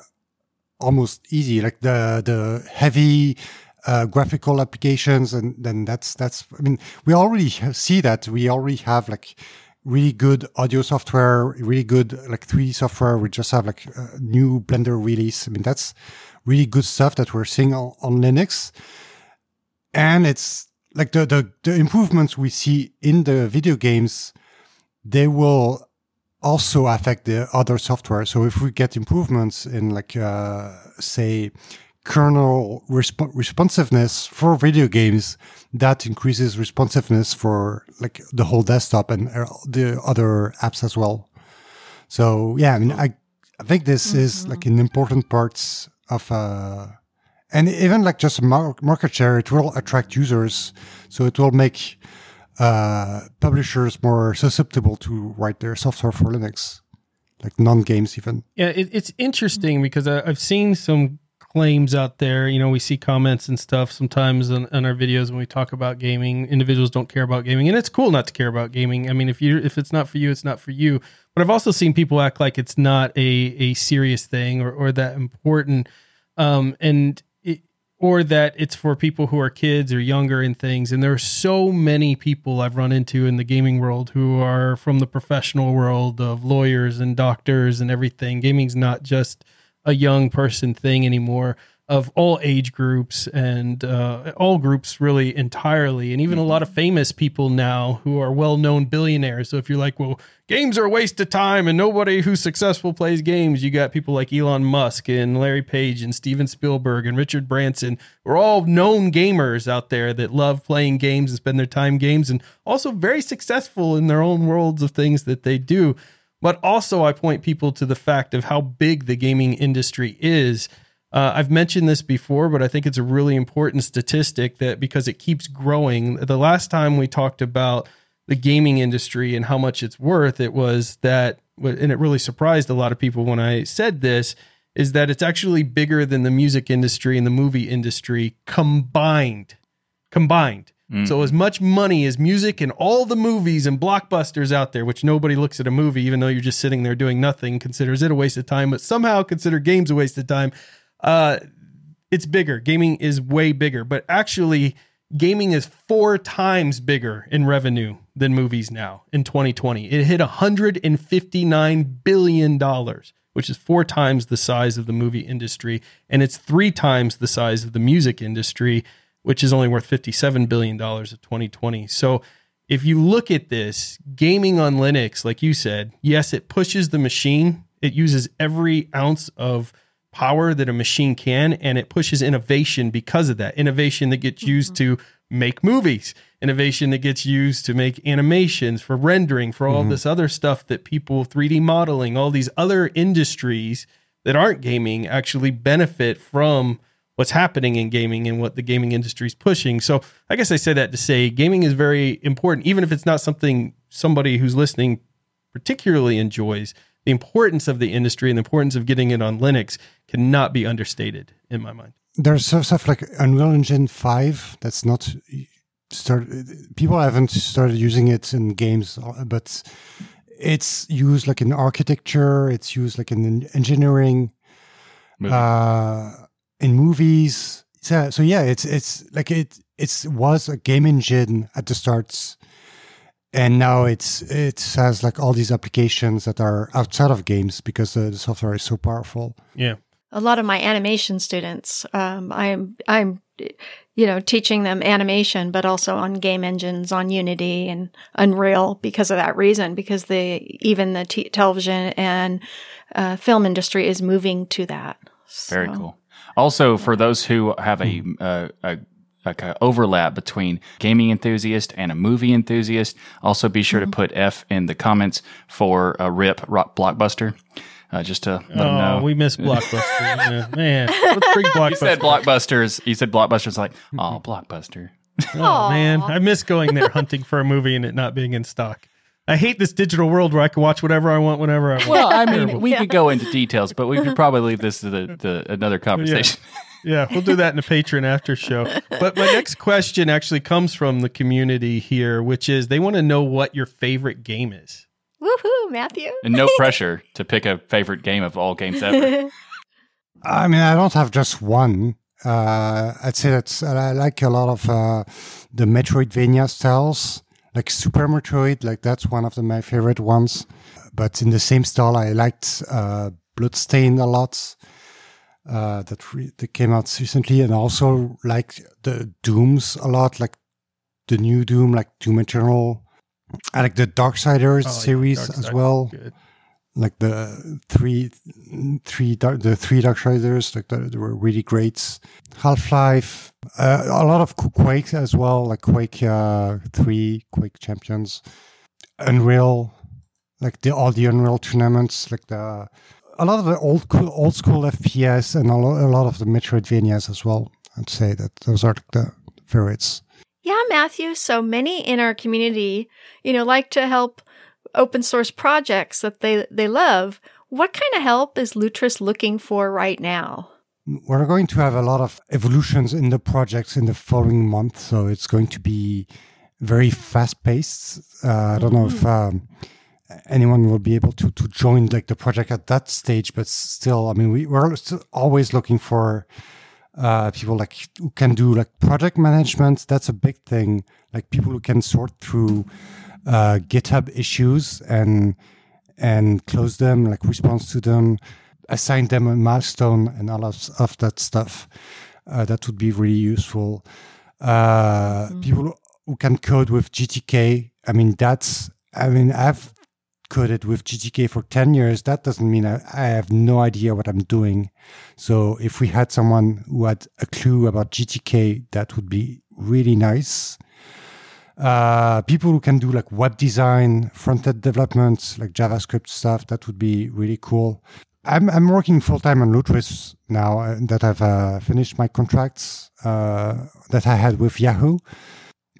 Speaker 4: almost easy, like the the heavy uh, graphical applications, and then that's that's. I mean, we already see that we already have like really good audio software, really good like 3D software. We just have like a new Blender release. I mean, that's really good stuff that we're seeing on, on Linux. And it's like the, the, the improvements we see in the video games, they will also affect the other software. So if we get improvements in like, uh, say, kernel resp- responsiveness for video games, that increases responsiveness for like the whole desktop and uh, the other apps as well. So yeah, I mean, I, I think this mm-hmm. is like an important part of, uh, and even like just market share, it will attract users. So it will make, uh, publishers more susceptible to write their software for Linux, like non games even.
Speaker 3: Yeah, it, it's interesting because I, I've seen some claims out there. You know, we see comments and stuff sometimes on, on, our videos when we talk about gaming. Individuals don't care about gaming, and it's cool not to care about gaming. I mean, if you if it's not for you, it's not for you. But I've also seen people act like it's not a a serious thing or or that important. Um, and or that it's for people who are kids or younger and things. And there are so many people I've run into in the gaming world who are from the professional world of lawyers and doctors and everything. Gaming's not just a young person thing anymore of all age groups and uh, all groups really entirely and even a lot of famous people now who are well-known billionaires. So if you're like well games are a waste of time and nobody who's successful plays games you got people like elon musk and larry page and steven spielberg and richard branson we're all known gamers out there that love playing games and spend their time games and also very successful in their own worlds of things that they do. But also i point people to the fact of how big the gaming industry is uh, I've mentioned this before, but I think it's a really important statistic that because it keeps growing. The last time we talked about the gaming industry and how much it's worth, it was that, and it really surprised a lot of people when I said this, is that it's actually bigger than the music industry and the movie industry combined. Combined. Mm. So as much money as music and all the movies and blockbusters out there, which nobody looks at a movie, even though you're just sitting there doing nothing, considers it a waste of time, but somehow consider games a waste of time. Uh, it's bigger. Gaming is way bigger, but actually, gaming is four times bigger in revenue than movies now in 2020. It hit 159 billion dollars, which is four times the size of the movie industry, and it's three times the size of the music industry, which is only worth 57 billion dollars of 2020. So if you look at this, gaming on Linux, like you said, yes, it pushes the machine. It uses every ounce of power that a machine can and it pushes innovation because of that innovation that gets used mm-hmm. to make movies innovation that gets used to make animations for rendering for all mm-hmm. this other stuff that people 3d modeling all these other industries that aren't gaming actually benefit from what's happening in gaming and what the gaming industry is pushing so i guess i say that to say gaming is very important even if it's not something somebody who's listening particularly enjoys the importance of the industry and the importance of getting it on Linux cannot be understated in my mind.
Speaker 4: There's stuff like Unreal Engine 5 that's not started. People haven't started using it in games, but it's used like in architecture, it's used like in engineering, uh, in movies. So, so yeah, it's it's like it it was a game engine at the start and now it's it has like all these applications that are outside of games because uh, the software is so powerful.
Speaker 3: Yeah,
Speaker 2: a lot of my animation students, um, I'm I'm you know teaching them animation, but also on game engines on Unity and Unreal because of that reason. Because the even the t- television and uh, film industry is moving to that.
Speaker 1: So. Very cool. Also, for those who have a, uh, a like a overlap between gaming enthusiast and a movie enthusiast. Also, be sure mm-hmm. to put F in the comments for a RIP rock blockbuster. Uh, just to let oh, them know.
Speaker 3: we missed Blockbuster. yeah, man, let's
Speaker 1: bring Blockbuster. You said Blockbusters. You said Blockbusters like, oh, Blockbuster.
Speaker 3: oh, man. I miss going there hunting for a movie and it not being in stock. I hate this digital world where I can watch whatever I want whenever I want.
Speaker 1: Well, I mean, we could go into details, but we could probably leave this to the, the another conversation.
Speaker 3: Yeah. Yeah, we'll do that in a Patreon after show. But my next question actually comes from the community here, which is they want to know what your favorite game is.
Speaker 2: Woohoo, Mathieu.
Speaker 1: And no pressure to pick a favorite game of all games ever.
Speaker 4: I mean, I don't have just one. Uh, I'd say that I like a lot of uh, the Metroidvania styles, like Super Metroid. Like that's one of the, my favorite ones. But in the same style, I liked uh, Bloodstained a lot. Uh, that re- that came out recently, and also like the Dooms a lot, like the new Doom, like Doom Eternal. I like the Darksiders
Speaker 3: Oh, yeah,
Speaker 4: series
Speaker 3: Dark
Speaker 4: as well,
Speaker 3: Good.
Speaker 4: like the three, three, dark, the three Darksiders, like the, they were really great. Half Life, uh, a lot of Quake as well, like Quake uh, Three, Quake Champions, Unreal, like the all the Unreal tournaments, like the a lot of the old old school FPS and a lot, a lot of the Metroidvanias as well. I'd say that those are the favorites.
Speaker 2: Yeah, Mathieu. So many in our community, you know, like to help open source projects that they, they love. What kind of help is Lutris looking for right now?
Speaker 4: We're going to have a lot of evolutions in the projects in the following month, so it's going to be very fast paced. Uh, I don't know if um, anyone will be able to to join like the project at that stage, but still, I mean, we, we're still always looking for uh, people like who can do like project management. That's a big thing. Like people who can sort through uh, GitHub issues and and close them, like response to them, assign them a milestone, and all of, of that stuff. Uh, that would be really useful. Uh, People who can code with GTK. I mean, that's. I mean, I've coded with GTK for 10 years, that doesn't mean I, I have no idea what I'm doing. So if we had someone who had a clue about GTK, that would be really nice. Uh, people who can do like web design, front end development, like JavaScript stuff, that would be really cool. I'm, I'm working full time on Lutris now uh, that I've uh, finished my contracts uh, that I had with Yahoo.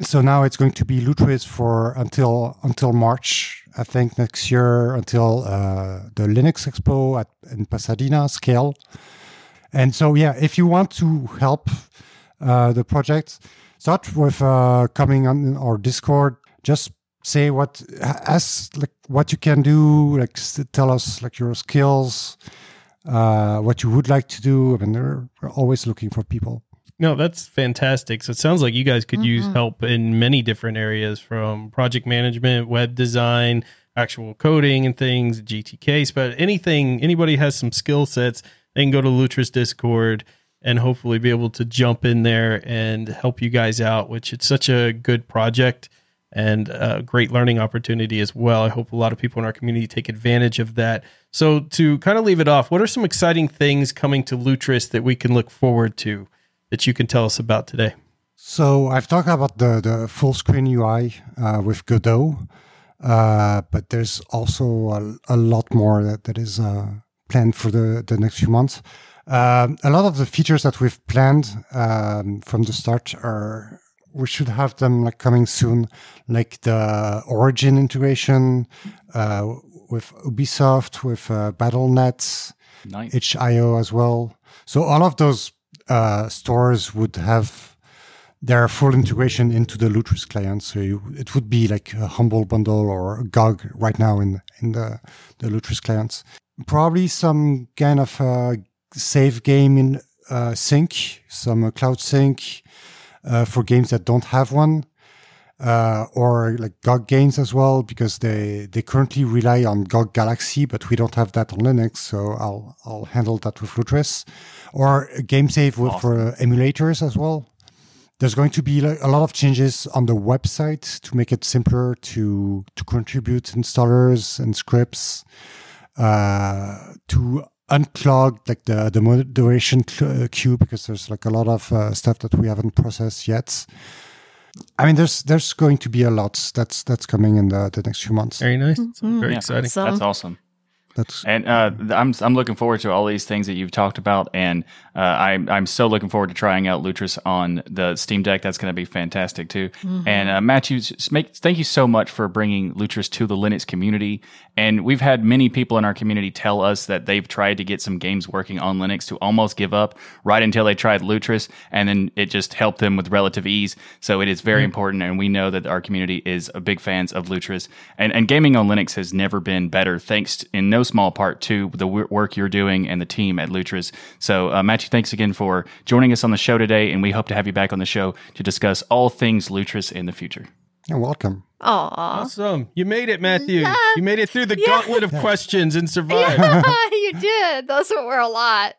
Speaker 4: So now it's going to be Lutris for until until March, I think next year until uh, the Linux Expo at in Pasadena scale. And so yeah, if you want to help uh, the project, start with uh, coming on our Discord. Just say what ask like what you can do. Like tell us like your skills, uh, what you would like to do. I mean, we're always looking for people.
Speaker 3: No, that's fantastic. So it sounds like you guys could use mm-hmm. help in many different areas from project management, web design, actual coding and things, GTK, but anything, anybody has some skill sets, they can go to Lutris Discord and hopefully be able to jump in there and help you guys out, which it's such a good project and a great learning opportunity as well. I hope a lot of people in our community take advantage of that. So to kind of leave it off, what are some exciting things coming to Lutris that we can look forward to that you can tell us about today?
Speaker 4: So I've talked about the, the full screen UI uh, with Godot, uh, but there's also a, a lot more that, that is uh, planned for the, the next few months. Um, a lot of the features that we've planned um, from the start are we should have them like coming soon, like the Origin integration uh, with Ubisoft, with uh, Battle.net,
Speaker 1: Nice.
Speaker 4: itch.io as well. So all of those uh, stores would have their full integration into the Lutris client. So you, it would be like a Humble Bundle or a GOG right now in in the the Lutris clients. Probably some kind of uh, save game in uh, sync, some uh, cloud sync uh, for games that don't have one. Uh, or like GOG games as well, because they, they currently rely on GOG Galaxy, but we don't have that on Linux, so I'll I'll handle that with Lutris, or GameSave with, for emulators as well. There's going to be a lot of changes on the website to make it simpler to to contribute installers and scripts, uh, to unclog like the the moderation uh, queue because there's like a lot of uh, stuff that we haven't processed yet. I mean, there's there's going to be a lot that's that's coming in the, the next few months.
Speaker 3: Very nice. Very
Speaker 1: Yeah.
Speaker 3: exciting.
Speaker 2: So,
Speaker 1: That's awesome.
Speaker 4: That's
Speaker 1: And uh, I'm I'm looking forward to all these things that you've talked about, and uh, I'm I'm so looking forward to trying out Lutris on the Steam Deck. That's going to be fantastic too. And uh, Mathieu, make, thank you so much for bringing Lutris to the Linux community. And we've had many people in our community tell us that they've tried to get some games working on Linux to almost give up right until they tried Lutris, and then it just helped them with relative ease. So it is very important, and we know that our community is a big fans of Lutris. And and gaming on Linux has never been better, thanks to, in no small part to the w- work you're doing and the team at Lutris. So uh, Mathieu, thanks again for joining us on the show today, and we hope to have you back on the show to discuss all things Lutris in the future.
Speaker 4: you're welcome.
Speaker 2: Aw.
Speaker 3: Awesome. You made it, Mathieu.
Speaker 2: Yeah.
Speaker 3: You made it through the
Speaker 2: Yeah.
Speaker 3: gauntlet of questions and survived.
Speaker 2: Yeah, you did. Those were a lot.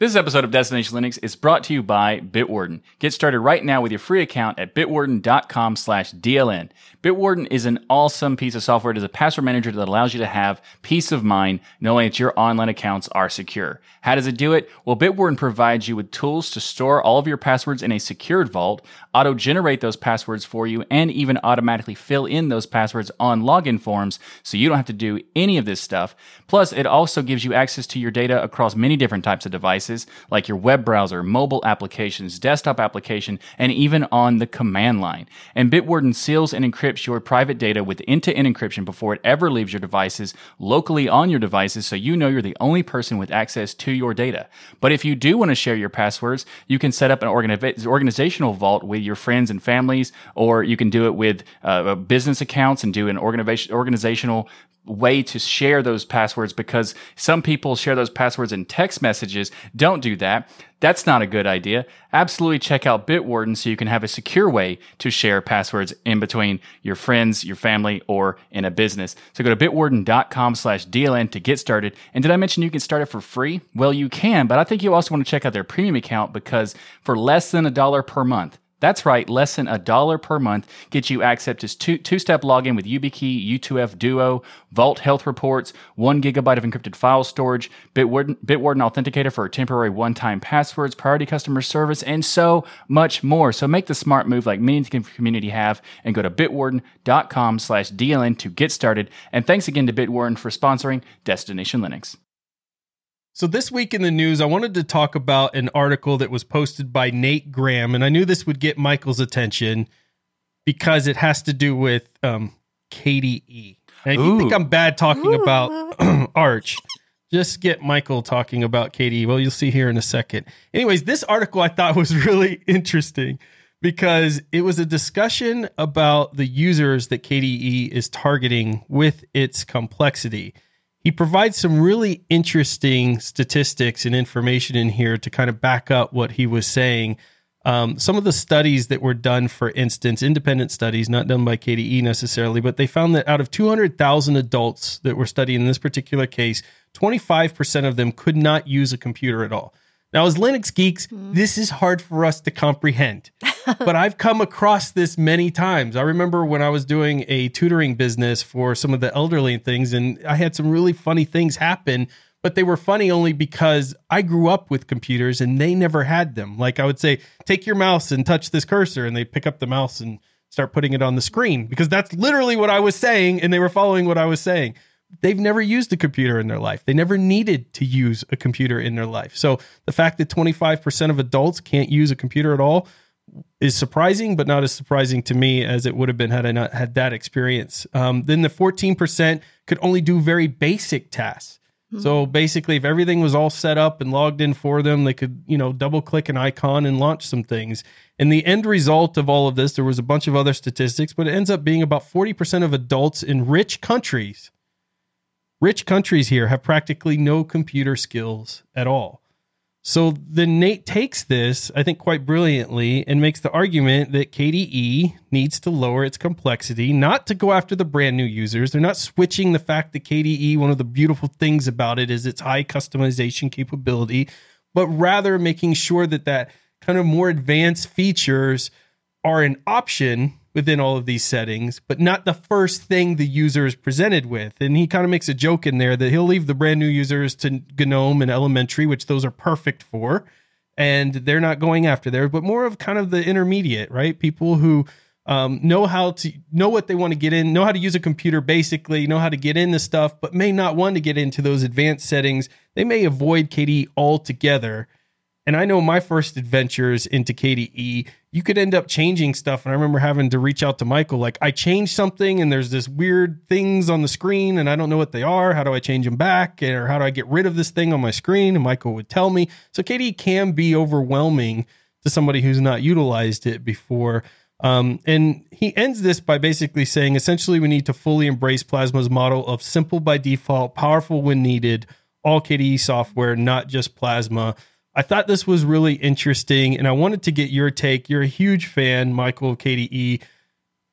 Speaker 1: This episode of Destination Linux is brought to you by Bitwarden. Get started right now with your free account at bitwarden.com slash DLN. Bitwarden is an awesome piece of software. It is a password manager that allows you to have peace of mind knowing that your online accounts are secure. How does it do it? Well, Bitwarden provides you with tools to store all of your passwords in a secured vault, auto generate those passwords for you, and even automatically fill in those passwords on login forms so you don't have to do any of this stuff. Plus, it also gives you access to your data across many different types of devices devices like your web browser, mobile applications, desktop application, and even on the command line. And Bitwarden seals and encrypts your private data with end-to-end encryption before it ever leaves your devices locally on your devices so you know you're the only person with access to your data. But if you do want to share your passwords, you can set up an organi- organizational vault with your friends and families, or you can do it with uh, business accounts and do an organization, organizational way to share those passwords because some people share those passwords in text messages. Don't do that. That's not a good idea. Absolutely check out Bitwarden so you can have a secure way to share passwords in between your friends, your family, or in a business. So go to bitwarden.com slash DLN to get started. And did I mention you can start it for free? Well, you can, but I think you also want to check out their premium account because for less than a dollar per month, that's right, less than a dollar per month gets you access to two, two-step login with YubiKey, U2F Duo, Vault Health Reports, one gigabyte of encrypted file storage, Bitwarden, Bitwarden Authenticator for temporary one-time passwords, priority customer service, and so much more. So make the smart move like many in the community have and go to bitwarden.com slash DLN to get started. And thanks again to Bitwarden for sponsoring Destination Linux.
Speaker 3: So, this week in the news, I wanted to talk about an article that was posted by Nate Graham. And I knew this would get Michael's attention because it has to do with um, KDE. And if Ooh. you think I'm bad talking Ooh. about Arch, just get Michael talking about KDE. Well, you'll see here in a second. Anyways, this article I thought was really interesting because it was a discussion about the users that KDE is targeting with its complexity he provides some really interesting statistics and information in here to kind of back up what he was saying. Um, some of the studies that were done, for instance, independent studies, not done by KDE necessarily, but they found that out of 200,000 adults that were studied in this particular case, 25% of them could not use a computer at all. Now, as Linux geeks, mm. this is hard for us to comprehend, but I've come across this many times. I remember when I was doing a tutoring business for some of the elderly and things, and I had some really funny things happen, but they were funny only because I grew up with computers and they never had them. Like I would say, take your mouse and touch this cursor, and they pick up the mouse and start putting it on the screen because that's literally what I was saying, and they were following what I was saying they've never used a computer in their life. They never needed to use a computer in their life. So the fact that 25% of adults can't use a computer at all is surprising, but not as surprising to me as it would have been had I not had that experience. Um, then the 14% could only do very basic tasks. Mm-hmm. So basically, if everything was all set up and logged in for them, they could, you know, double click an icon and launch some things. And the end result of all of this, there was a bunch of other statistics, but it ends up being about 40% of adults in rich countries Rich countries here have practically no computer skills at all. So then Nate takes this, I think, quite brilliantly and makes the argument that KDE needs to lower its complexity, not to go after the brand new users. They're not switching the fact that KDE, one of the beautiful things about it is its high customization capability, but rather making sure that that kind of more advanced features are an option within all of these settings, but not the first thing the user is presented with. And he kind of makes a joke in there that he'll leave the brand new users to GNOME and Elementary, which those are perfect for, and they're not going after there, but more of kind of the intermediate, right? People who um, know how to know what they want to get in, know how to use a computer basically, know how to get into stuff, but may not want to get into those advanced settings. They may avoid KDE altogether and I know my first adventures into KDE, you could end up changing stuff. And I remember having to reach out to Michael, like, I changed something and there's this weird things on the screen and I don't know what they are. How do I change them back? Or how do I get rid of this thing on my screen? And Michael would tell me. So KDE can be overwhelming to somebody who's not utilized it before. Um, and he ends this by basically saying essentially we need to fully embrace Plasma's model of simple by default, powerful when needed, all KDE software, not just Plasma. I thought this was really interesting and I wanted to get your take. You're a huge fan, Michael, KDE.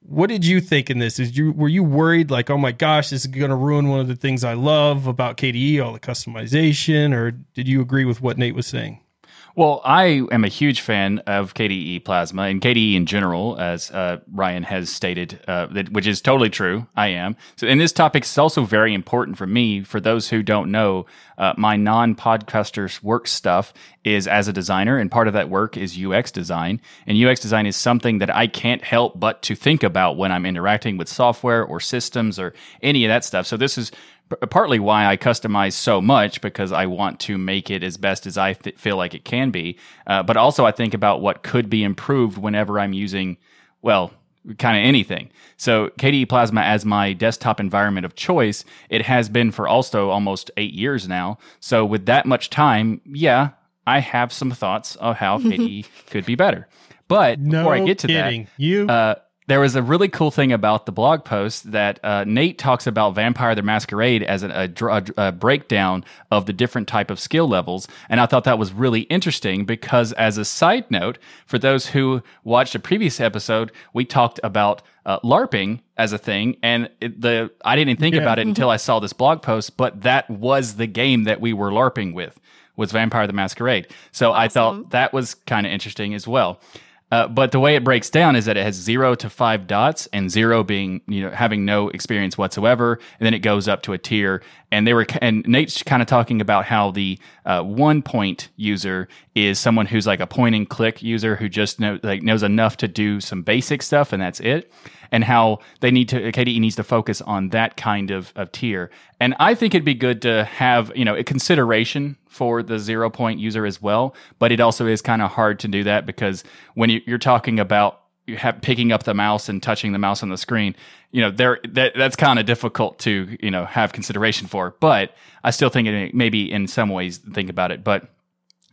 Speaker 3: what did you think in this? Is you were you worried like, oh my gosh, this is going to ruin one of the things I love about KDE, all the customization, or did you agree with what Nate was saying?
Speaker 1: Well, I am a huge fan of KDE Plasma and KDE in general, as uh, Ryan has stated, uh, that, which is totally true. I am. So, and this topic is also very important for me. For those who don't know, uh, my non-podcasters work stuff is as a designer, and part of that work is UX design. And UX design is something that I can't help but to think about when I'm interacting with software or systems or any of that stuff. So this is partly why I customize so much because I want to make it as best as I th- feel like it can be. Uh, but also, I think about what could be improved whenever I'm using, well, kind of anything. So KDE Plasma as my desktop environment of choice, it has been for also almost eight years now. So with that much time, yeah, I have some thoughts of how KDE could be better. But
Speaker 3: no
Speaker 1: before I get to
Speaker 3: kidding.
Speaker 1: that,
Speaker 3: you
Speaker 1: uh, there was a really cool thing about the blog post that uh, Nate talks about Vampire the Masquerade as a, a, a, breakdown of the different type of skill levels, and I thought that was really interesting because, as a side note, for those who watched a previous episode, we talked about uh, LARPing as a thing, and it, the I didn't think
Speaker 3: Yeah.
Speaker 1: about it until I saw this blog post, but that was the game that we were LARPing with was Vampire the Masquerade. So I thought that was kind of interesting as well. Uh, but the way it breaks down is that it has zero to five dots, and zero being you know having no experience whatsoever, and then it goes up to a tier. And they were and Nate's kind of talking about how the uh, one point user is someone who's like a point and click user who just know, like knows enough to do some basic stuff, and that's it. And how they need to KDE needs to focus on that kind of, of tier. And I think it'd be good to have you know a consideration for the zero point user as well. But it also is kind of hard to do that because when you, you're talking about you have picking up the mouse and touching the mouse on the screen, you know, there that that's kind of difficult to you know have consideration for. But I still think it maybe in some ways think about it. But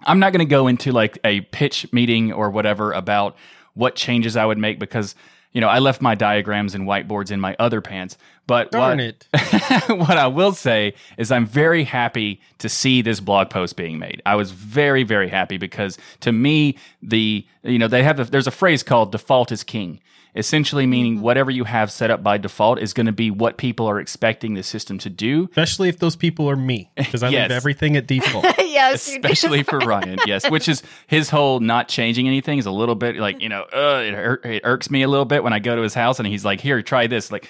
Speaker 1: I'm not going to go into like a pitch meeting or whatever about what changes I would make because you know I left my diagrams and whiteboards in my other pants. But
Speaker 3: darn
Speaker 1: what,
Speaker 3: it.
Speaker 1: what I will say is I'm very happy to see this blog post being made. I was very very happy because to me the you know they have a, there's a phrase called default is king. Essentially meaning whatever you have set up by default is going to be what people are expecting the system to do,
Speaker 3: Especially if those people are me, because I
Speaker 1: Yes.
Speaker 3: leave everything at default.
Speaker 2: yes,
Speaker 1: especially for Ryan. Yes, which is his whole not changing anything is a little bit like you know uh, it, ir- it irks me a little bit when I go to his house and he's like, "Here, try this." Like,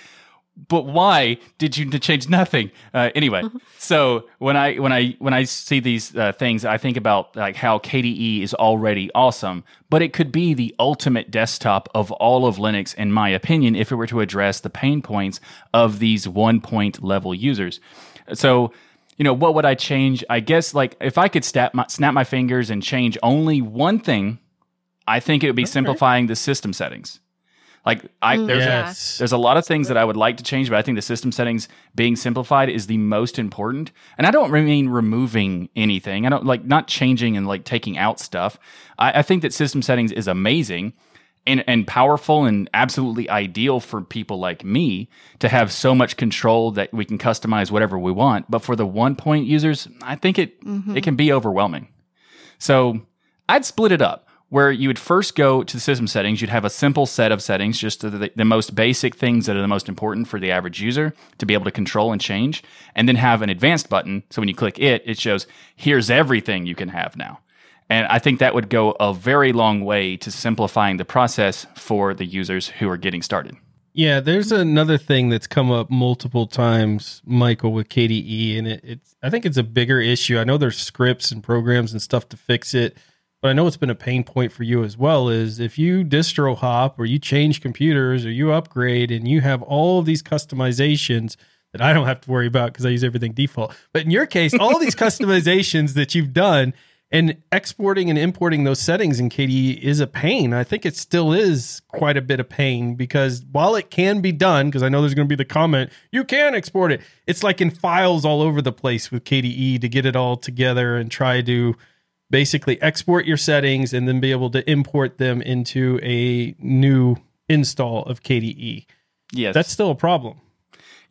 Speaker 1: but why did you change nothing? Uh, anyway, so when I when I when I see these uh, things, I think about like how KDE is already awesome, but it could be the ultimate desktop of all of Linux, in my opinion, if it were to address the pain points of these one point level users. So you know, what would I change? I guess like if I could snap my, snap my fingers and change only one thing, I think it would be simplifying the system settings. Like I
Speaker 2: Mm,
Speaker 1: there's
Speaker 2: yeah.
Speaker 3: yes.
Speaker 1: there's a lot of things that I would like to change, but I think the system settings being simplified is the most important. And I don't mean removing anything. I don't like not changing and like taking out stuff. I, I think that system settings is amazing and, and powerful and absolutely ideal for people like me to have so much control that we can customize whatever we want. But for the one point users, I think it it can be overwhelming. So I'd split it up where you would first go to the system settings. You'd have a simple set of settings, just the, the most basic things that are the most important for the average user to be able to control and change, and then have an advanced button. So when you click it, it shows here's everything you can have now. And I think that would go a very long way to simplifying the process for the users who are getting started.
Speaker 3: Yeah, there's another thing that's come up multiple times, Michael, with KDE, and it, it's I think it's a bigger issue. I know there's scripts and programs and stuff to fix it, but I know it's been a pain point for you as well. Is if you distro hop or you change computers or you upgrade and you have all of these customizations that I don't have to worry about because I use everything default. But in your case, all these customizations that you've done and exporting and importing those settings in KDE is a pain. I think it still is quite a bit of pain because while it can be done, because I know there's going to be the comment, you can export it. It's like in files all over the place with KDE to get it all together and try to basically export your settings and then be able to import them into a new install of KDE.
Speaker 1: Yes,
Speaker 3: That's still a problem.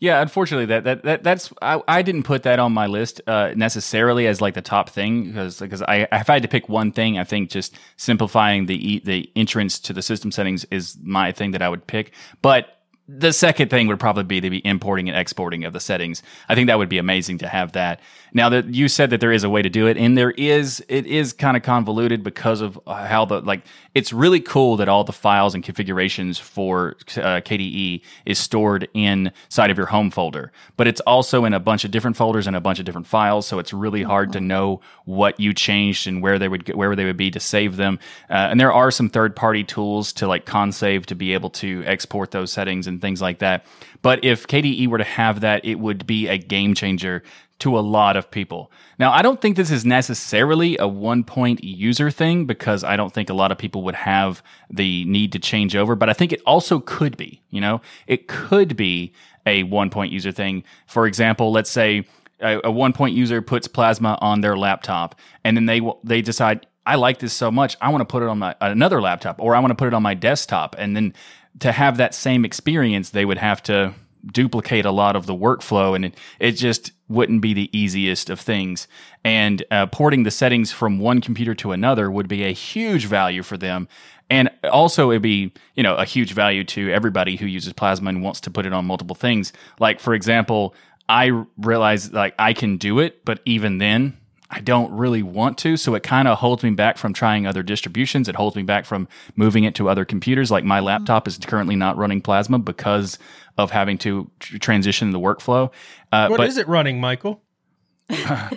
Speaker 1: Yeah, unfortunately, that that, that that's I, I didn't put that on my list uh, necessarily as like the top thing because because I if I had to pick one thing, I think just simplifying the the entrance to the system settings is my thing that I would pick. But the second thing would probably be to be importing and exporting of the settings. I think that would be amazing to have that. Now that you said that there is a way to do it, and there is, it is kind of convoluted because of how the like. It's really cool that all the files and configurations for uh, KDE is stored inside of your home folder, but it's also in a bunch of different folders and a bunch of different files. So it's really hard to know what you changed and where they would where they would be to save them. Uh, and there are some third party tools to like Konsave to be able to export those settings and things like that. But if KDE were to have that, it would be a game changer to a lot of people. Now, I don't think this is necessarily a one point user thing because I don't think a lot of people would have the need to change over, but I think it also could be, you know, it could be a one point user thing. For example, let's say a, a one point user puts Plasma on their laptop and then they they decide I like this so much, I want to put it on my another laptop or I want to put it on my desktop and then to have that same experience, they would have to duplicate a lot of the workflow and it, it just wouldn't be the easiest of things. And uh, porting the settings from one computer to another would be a huge value for them. And also it'd be, you know, a huge value to everybody who uses Plasma and wants to put it on multiple things. Like, for example, I realize like I can do it, but even then I don't really want to. So it kind of holds me back from trying other distributions. It holds me back from moving it to other computers. Like my laptop is currently not running Plasma because of having to tr- transition the workflow.
Speaker 3: Uh, what but, is it running, Michael? huh?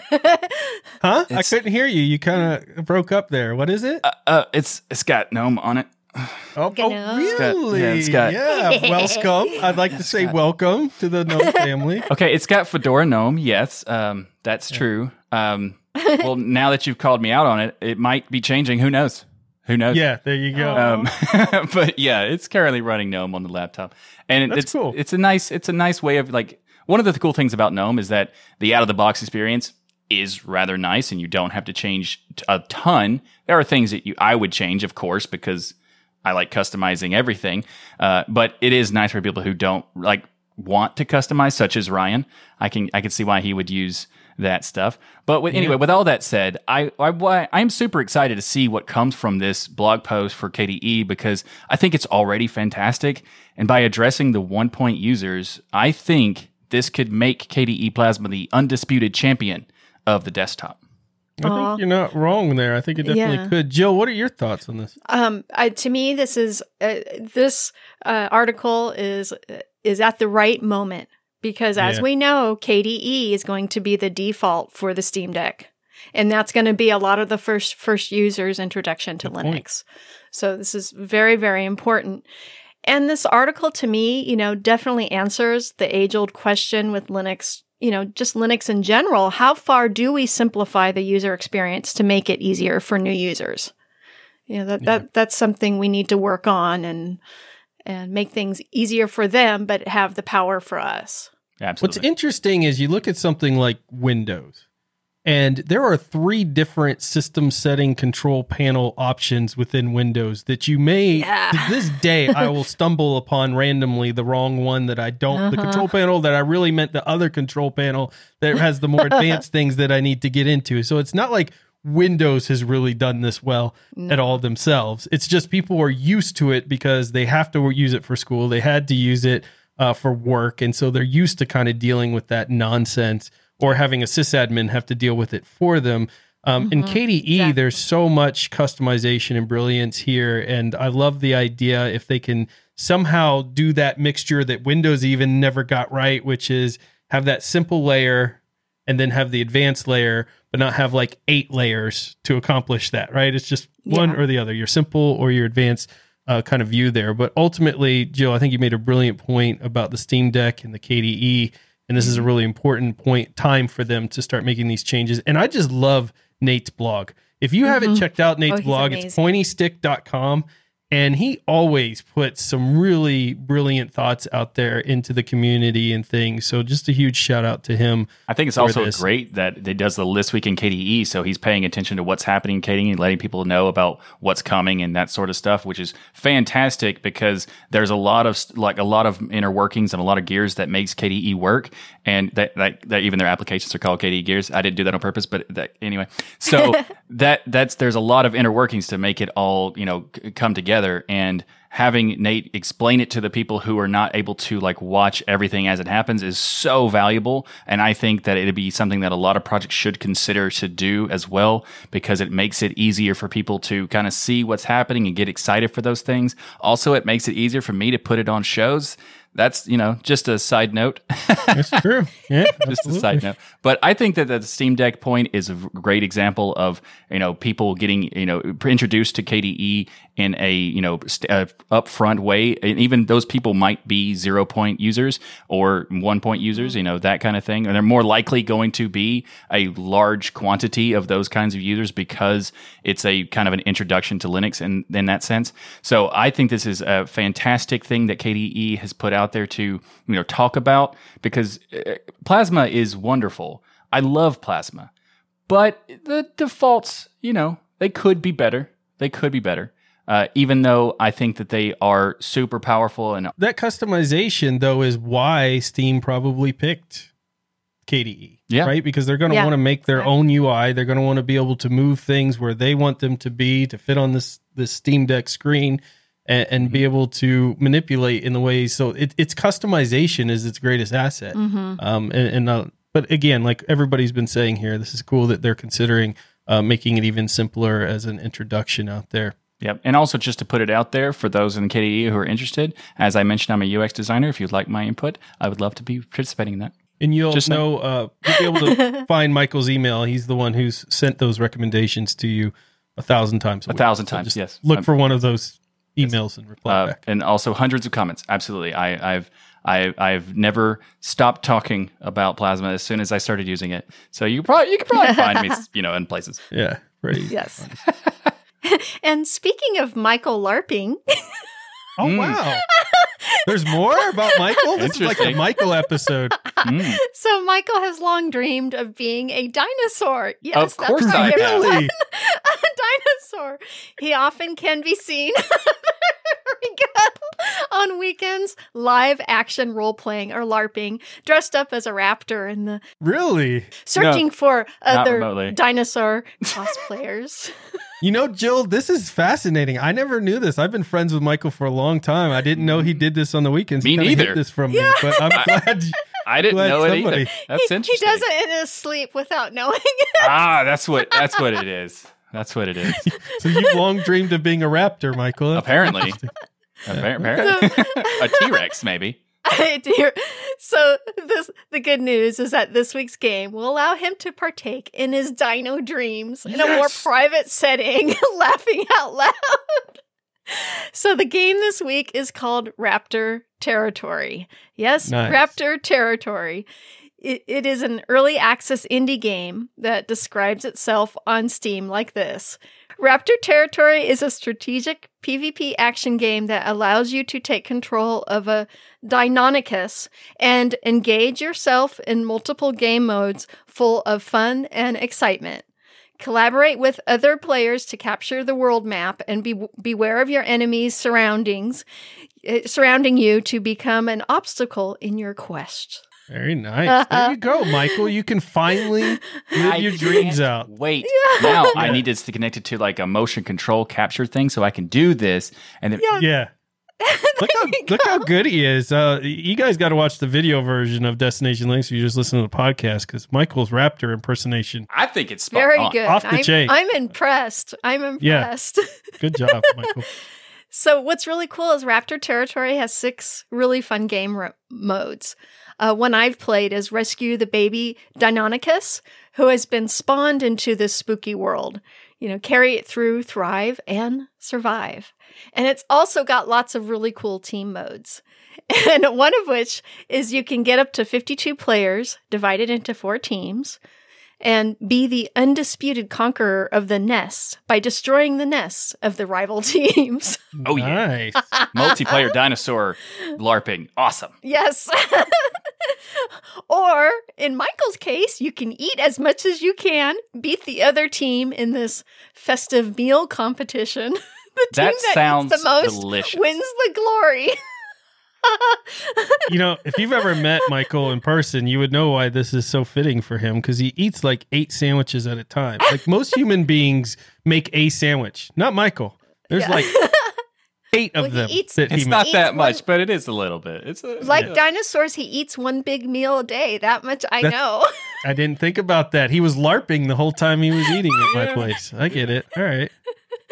Speaker 3: I couldn't hear you. You kind of broke up there. What is it?
Speaker 1: Uh, uh, it's it's got GNOME on it.
Speaker 3: Oh, oh really? It's got, yeah, it's got, yeah, welcome. I'd like to say got, welcome to the GNOME family.
Speaker 1: Okay, it's got Fedora GNOME. Yes, um, that's yeah. true. Um, well, now that you've called me out on it, it might be changing. Who knows? Who knows?
Speaker 3: Yeah, there you go.
Speaker 1: Um, but yeah, it's currently running GNOME on the laptop, and
Speaker 3: That's
Speaker 1: it's
Speaker 3: cool.
Speaker 1: It's a nice, it's a nice way of like one of the cool things about GNOME is that the out of the box experience is rather nice, and you don't have to change a ton. There are things that you I would change, of course, because I like customizing everything. Uh, but it is nice for people who don't like want to customize, such as Ryan. I can I can see why he would use that stuff. But with, anyway, with all that said, I, I I'm super excited to see what comes from this blog post for KDE because I think it's already fantastic. And by addressing the one point users, I think this could make KDE Plasma the undisputed champion of the desktop.
Speaker 3: I Aww. think you're not wrong there. I think it definitely yeah. could. Jill, what are your thoughts on this?
Speaker 2: Um, I, to me, this is uh, this uh, article is is at the right moment because as yeah. we know, KDE is going to be the default for the Steam Deck. And that's going to be a lot of the first first users introduction to Good Linux. Point. So this is very very important. And this article to me, you know, definitely answers the age-old question with Linux, you know, just Linux in general, how far do we simplify the user experience to make it easier for new users? You know, that, yeah. that that's something we need to work on and and make things easier for them, but have the power for us.
Speaker 1: Absolutely.
Speaker 3: What's interesting is you look at something like Windows, and there are three different system setting control panel options within Windows that you may, yeah. to this day, I will stumble upon randomly the wrong one that I don't, uh-huh. the control panel that I really meant the other control panel that has the more advanced things that I need to get into. So it's not like Windows has really done this well no. at all themselves. It's just people are used to it because they have to use it for school. They had to use it uh, for work, and so they're used to kind of dealing with that nonsense or having a sysadmin have to deal with it for them. Um, mm-hmm. In KDE, exactly. there's so much customization and brilliance here, and I love the idea if they can somehow do that mixture that Windows even never got right, which is have that simple layer and then have the advanced layer, but not have like eight layers to accomplish that, right? It's just one yeah. or the other, your simple or your advanced uh, kind of view there. But ultimately, Jill, I think you made a brilliant point about the Steam Deck and the KDE. And this is a really important point time for them to start making these changes. And I just love Nate's blog. If you mm-hmm. haven't checked out Nate's oh, blog, amazing. it's pointieststick.com. and he always puts some really brilliant thoughts out there into the community and things. So just a huge shout out to him.
Speaker 1: I think it's also
Speaker 3: this.
Speaker 1: great that he does the list week in KDE, so he's paying attention to what's happening in KDE and letting people know about what's coming and that sort of stuff, which is fantastic because there's a lot of like a lot of inner workings and a lot of gears that makes KDE work, and that that, that even their applications are called KDE gears. I didn't do that on purpose, but that anyway. So that that's there's a lot of inner workings to make it all you know come together, and having Nate explain it to the people who are not able to like watch everything as it happens is so valuable. And I think that it'd be something that a lot of projects should consider to do as well, because it makes it easier for people to kind of see what's happening and get excited for those things. Also, it makes it easier for me to put it on shows. That's, you know, just a side note.
Speaker 3: That's true. Yeah,
Speaker 1: just a side note. But I think that the Steam Deck point is a great example of you know people getting you know introduced to KDE in a you know st- uh, upfront way, and even those people might be zero point users or one point users, you know that kind of thing, and they're more likely going to be a large quantity of those kinds of users because it's a kind of an introduction to Linux in in that sense. So I think this is a fantastic thing that KDE has put out there to you know talk about because uh, Plasma is wonderful. I love Plasma, but the defaults, you know, they could be better. They could be better. Uh, even though I think that they are super powerful and
Speaker 3: That customization, though, is why Steam probably picked KDE.
Speaker 1: Yeah.
Speaker 3: Right? Because they're going to
Speaker 2: Yeah,
Speaker 3: want to make their own UI. They're going to want to be able to move things where they want them to be to fit on this, this Steam Deck screen and, and
Speaker 2: Mm-hmm.
Speaker 3: be able to manipulate in the way. So it, it's customization is its greatest asset.
Speaker 2: Mm-hmm.
Speaker 3: Um, and, and uh, but again, like everybody's been saying here, this is cool that they're considering uh, making it even simpler as an introduction out there.
Speaker 1: Yep. And also just to put it out there for those in KDE who are interested, as I mentioned, I'm a UX designer. If you'd like my input, I would love to be participating in that.
Speaker 3: And you'll
Speaker 1: Just
Speaker 3: know, uh, you'll be able to find Michael's email. He's the one who's sent those recommendations to you a thousand times.
Speaker 1: A
Speaker 3: week.
Speaker 1: thousand
Speaker 3: So
Speaker 1: times, yes.
Speaker 3: Look
Speaker 1: Um,
Speaker 3: for one of those emails and reply
Speaker 1: Uh,
Speaker 3: back.
Speaker 1: and also hundreds of comments. Absolutely. I, I've I, I've never stopped talking about Plasma as soon as I started using it. So you probably you could probably find me, you know, in places.
Speaker 3: Yeah, pretty.
Speaker 2: Yes. and speaking of Michael LARPing,
Speaker 3: Oh
Speaker 1: Mm.
Speaker 3: wow! There's more about Michael. This is like a Michael episode.
Speaker 1: Mm.
Speaker 2: so Michael has long dreamed of being a dinosaur. Yes,
Speaker 1: Of course
Speaker 2: that's
Speaker 1: I
Speaker 2: right,
Speaker 3: Really?
Speaker 2: a dinosaur. He often can be seen there we go. On weekends live action role playing or LARPing, dressed up as a raptor and the
Speaker 3: Really?
Speaker 2: searching for other
Speaker 1: remotely.
Speaker 2: dinosaur cosplayers.
Speaker 3: You know, Jill, this is fascinating. I never knew this. I've been friends with Michael for a long time. I didn't know he did this on the weekends.
Speaker 1: Me
Speaker 3: he kinda
Speaker 1: neither.
Speaker 3: this from me, but I'm glad. you-
Speaker 1: I didn't
Speaker 3: Glad
Speaker 1: know it
Speaker 3: somebody-
Speaker 1: either. That's
Speaker 2: he, he does it in his sleep without knowing it.
Speaker 1: ah, that's what that's what it is. That's what it is.
Speaker 3: So you've long dreamed of being a raptor, Michael.
Speaker 1: Apparently. a T Rex maybe.
Speaker 2: So this the good news is that this week's game will allow him to partake in his dino dreams in a more private setting, laughing out loud. So the game this week is called Raptor Territory. Yes,
Speaker 3: Nice.
Speaker 2: Raptor Territory. It, it is an early access indie game that describes itself on Steam like this. Raptor Territory is a strategic PvP action game that allows you to take control of a Deinonychus and engage yourself in multiple game modes full of fun and excitement. Collaborate with other players to capture the world map and be beware of your enemies' surroundings eh, surrounding you to become an obstacle in your quest.
Speaker 3: Very nice. There you go, Michael. You can finally live
Speaker 1: I
Speaker 3: your dreams out.
Speaker 1: Wait, now I need this to connect it to like a motion control capture thing, so I can do this. And then,
Speaker 2: Yeah.
Speaker 3: Yeah. Look how look how good he is. Uh, you guys got to watch the video version of Destination Linux. If you just listen to the podcast, because Michael's Raptor impersonation.
Speaker 1: I think it's spot
Speaker 2: Very
Speaker 1: on.
Speaker 2: good.
Speaker 3: Off the
Speaker 2: I'm,
Speaker 3: chain.
Speaker 2: I'm impressed. I'm impressed.
Speaker 3: Good job, Michael.
Speaker 2: So what's really cool is Raptor Territory has six really fun game ro- modes. Uh, one I've played is Rescue the Baby Deinonychus, who has been spawned into this spooky world. You know, carry it through, thrive, and survive. And it's also got lots of really cool team modes. And one of which is you can get up to 52 players divided into four teams. And be the undisputed conqueror of the nests by destroying the nests of the rival teams.
Speaker 1: Oh, yeah.
Speaker 3: nice.
Speaker 1: Multiplayer dinosaur LARPing. Awesome.
Speaker 2: yes. or in Michael's case, you can eat as much as you can, beat the other team in this festive meal competition. the team
Speaker 1: That
Speaker 2: that
Speaker 1: sounds
Speaker 2: eats the most
Speaker 1: delicious.
Speaker 2: wins the glory.
Speaker 3: you know, if you've ever met Michael in person, you would know why this is so fitting for him because he eats like eight sandwiches at a time. Like most human beings make a sandwich, not Michael. There's
Speaker 2: Yeah.
Speaker 3: like eight of
Speaker 2: Well, he
Speaker 3: them.
Speaker 2: eats-
Speaker 3: that he
Speaker 1: It's not
Speaker 2: eats
Speaker 1: that
Speaker 2: one-
Speaker 1: much, but it is a little bit. It's a,
Speaker 2: Like
Speaker 1: yeah.
Speaker 2: dinosaurs, he eats one big meal a day. That much I
Speaker 3: That's-
Speaker 2: know.
Speaker 3: I didn't think about that. He was LARPing the whole time he was eating at my place. I get it. All right.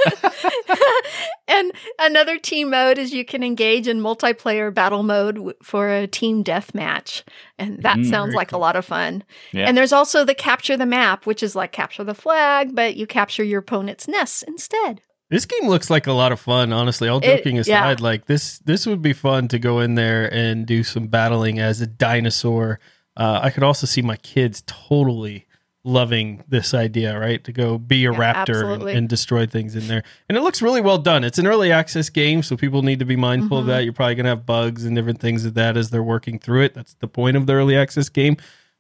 Speaker 2: and another team mode is you can engage in multiplayer battle mode w- for a team death match. And that
Speaker 1: Mm,
Speaker 2: sounds
Speaker 3: very
Speaker 2: like a lot of fun.
Speaker 1: Yeah.
Speaker 2: And there's also the capture the map, which is like capture the flag, but you capture your opponent's nests instead.
Speaker 3: This game looks like a lot of fun, honestly. All
Speaker 2: It-
Speaker 3: joking
Speaker 2: yeah.
Speaker 3: aside, like this this would be fun to go in there and do some battling as a dinosaur. Uh, I could also see my kids totally loving this idea, right? To go be a
Speaker 2: Yeah,
Speaker 3: raptor and, and destroy things in there. And it looks really well done. It's an early access game, so people need to be mindful of
Speaker 2: Mhm.
Speaker 3: that. You're probably going to have bugs and different things of that as they're working through it. That's the point of the early access game.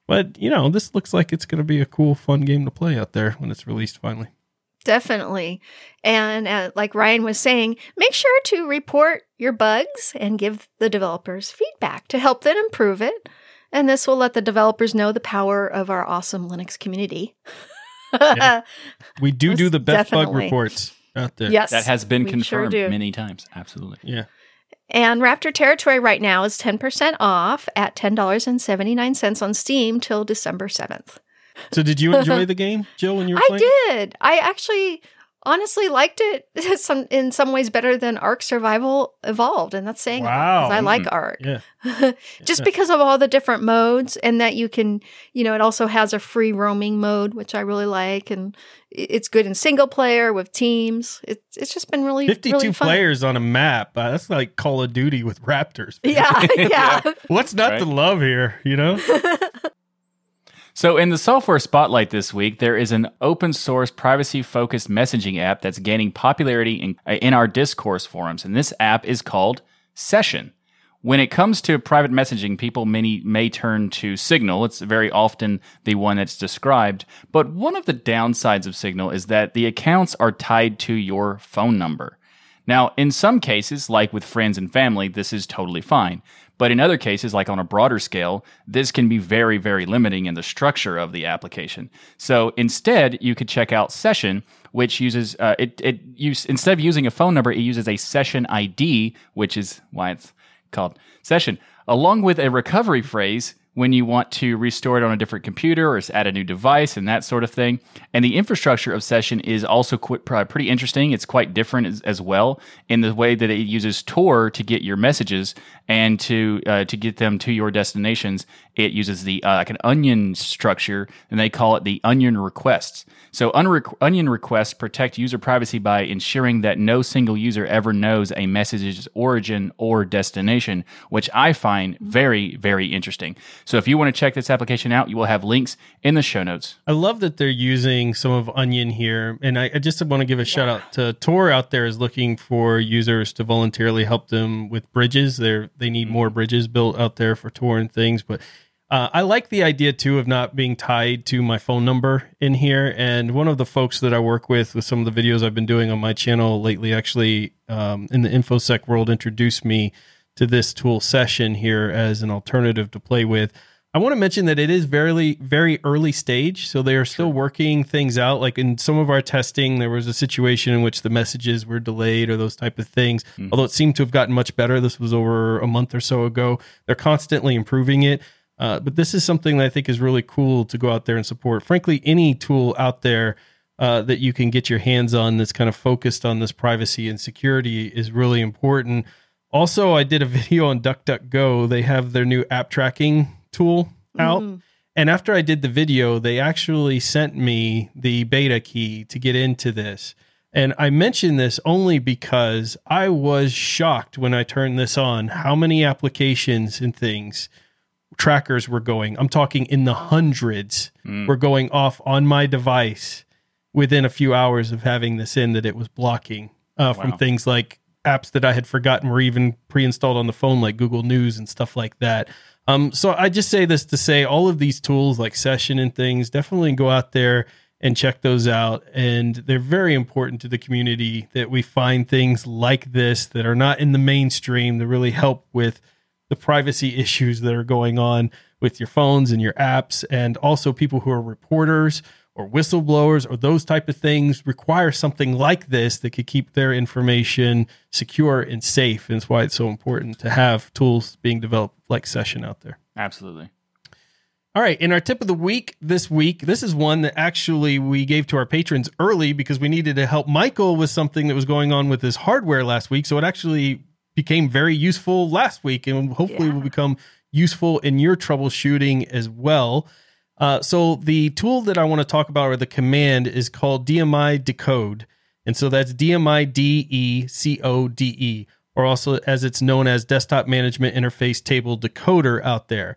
Speaker 3: But, you know, this looks like it's going to be a cool, fun game to play out there when it's released finally.
Speaker 2: Definitely. And uh, like Ryan was saying, make sure to report your bugs and give the developers feedback to help them improve it. And this will let the developers know the power of our awesome Linux community.
Speaker 3: Yeah. We do
Speaker 2: Most
Speaker 3: do the best bug reports out there.
Speaker 2: yes.
Speaker 1: that has been
Speaker 2: we sure
Speaker 1: confirmed many times. Absolutely.
Speaker 3: Yeah.
Speaker 2: And Raptor Territory right now is 10% off at $10.79 on Steam till December 7th.
Speaker 3: So did you enjoy the game, Jill, when you were
Speaker 2: I
Speaker 3: playing?
Speaker 2: did. I actually honestly liked it some in some ways better than Ark Survival Evolved, and that's saying a lot, 'cause
Speaker 3: Wow.
Speaker 2: I like
Speaker 1: Mm.
Speaker 2: Ark.
Speaker 3: Yeah.
Speaker 2: Just
Speaker 3: Yeah.
Speaker 2: because of all the different modes and that you can, you know, it also has a free roaming mode, which I really like, and it's good in single player with teams. It's it's just been really
Speaker 3: 52
Speaker 2: really
Speaker 3: players on a map. Uh, that's like Call of Duty with Raptors.
Speaker 2: Yeah, yeah.
Speaker 3: What's not
Speaker 1: Right.
Speaker 3: to love here, you know?
Speaker 1: So, in the software spotlight this week, there is an open source privacy focused messaging app that's gaining popularity in, in our discourse forums. And this app is called Session. When it comes to private messaging, people many may turn to Signal. It's very often the one that's described. But one of the downsides of Signal is that the accounts are tied to your phone number. Now, in some cases, like with friends and family, this is totally fine. But in other cases, like on a broader scale, this can be very, very limiting in the structure of the application. So instead, you could check out Session, which uses uh, it. It use instead of using a phone number, it uses a session ID, which is why it's called Session, along with a recovery phrase when you want to restore it on a different computer or add a new device and that sort of thing. And the infrastructure of Session is also qu- pr- pretty interesting. It's quite different as, as well in the way that it uses Tor to get your messages and to uh, to get them to your destinations. It uses the uh, like an onion structure, and they call it the onion requests. So onion requests protect user privacy by ensuring that no single user ever knows a message's origin or destination, which I find very, very interesting. So if you want to check this application out, you will have links in the show notes.
Speaker 3: I love that they're using some of Onion here. And I, I just want to give a shout out to Tor out there is looking for users to voluntarily help them with bridges. They're, they need more bridges built out there for Tor and things. But uh, I like the idea too of not being tied to my phone number in here. And one of the folks that I work with with some of the videos I've been doing on my channel lately, actually um, in the InfoSec world, introduced me to this tool session here as an alternative to play with. I want to mention that it is very, very early stage. So they are still working things out. Like in some of our testing, there was a situation in which the messages were delayed or those type of things. Although it seemed to have gotten much better. This was over a month or so ago. They're constantly improving it. Uh, but this is something that I think is really cool to go out there and support. Frankly, any tool out there uh, that you can get your hands on that's kind of focused on this privacy and security is really important. Also, I did a video on DuckDuckGo. They have their new app tracking tool out. And after I did the video, they actually sent me the beta key to get into this. And I mention this only because I was shocked when I turned this on how many applications and things trackers were going. I'm talking in the hundreds
Speaker 1: Mm.
Speaker 3: were going off on my device within a few hours of having this in that it was blocking uh, from things like apps that I had forgotten were even pre-installed on the phone, like Google News and stuff like that. Um, so I just say this to say all of these tools like Session and things definitely go out there and check those out. And they're very important to the community that we find things like this that are not in the mainstream that really help with the privacy issues that are going on with your phones and your apps and also people who are reporters or whistleblowers or those type of things require something like this that could keep their information secure and safe and that's why it's so important to have tools being developed like session out there
Speaker 1: Absolutely.
Speaker 3: all right, in our tip of the week this week, this is one that actually we gave to our patrons early because we needed to help Michael with something that was going on with his hardware last week. So it actually became very useful last week and hopefully
Speaker 2: Yeah.
Speaker 3: will become useful in your troubleshooting as well. Uh, so the tool that I want to talk about or the command is called DMI decode. And so that's DMI D E C O D E, or also as it's known as Desktop Management Interface Table Decoder out there.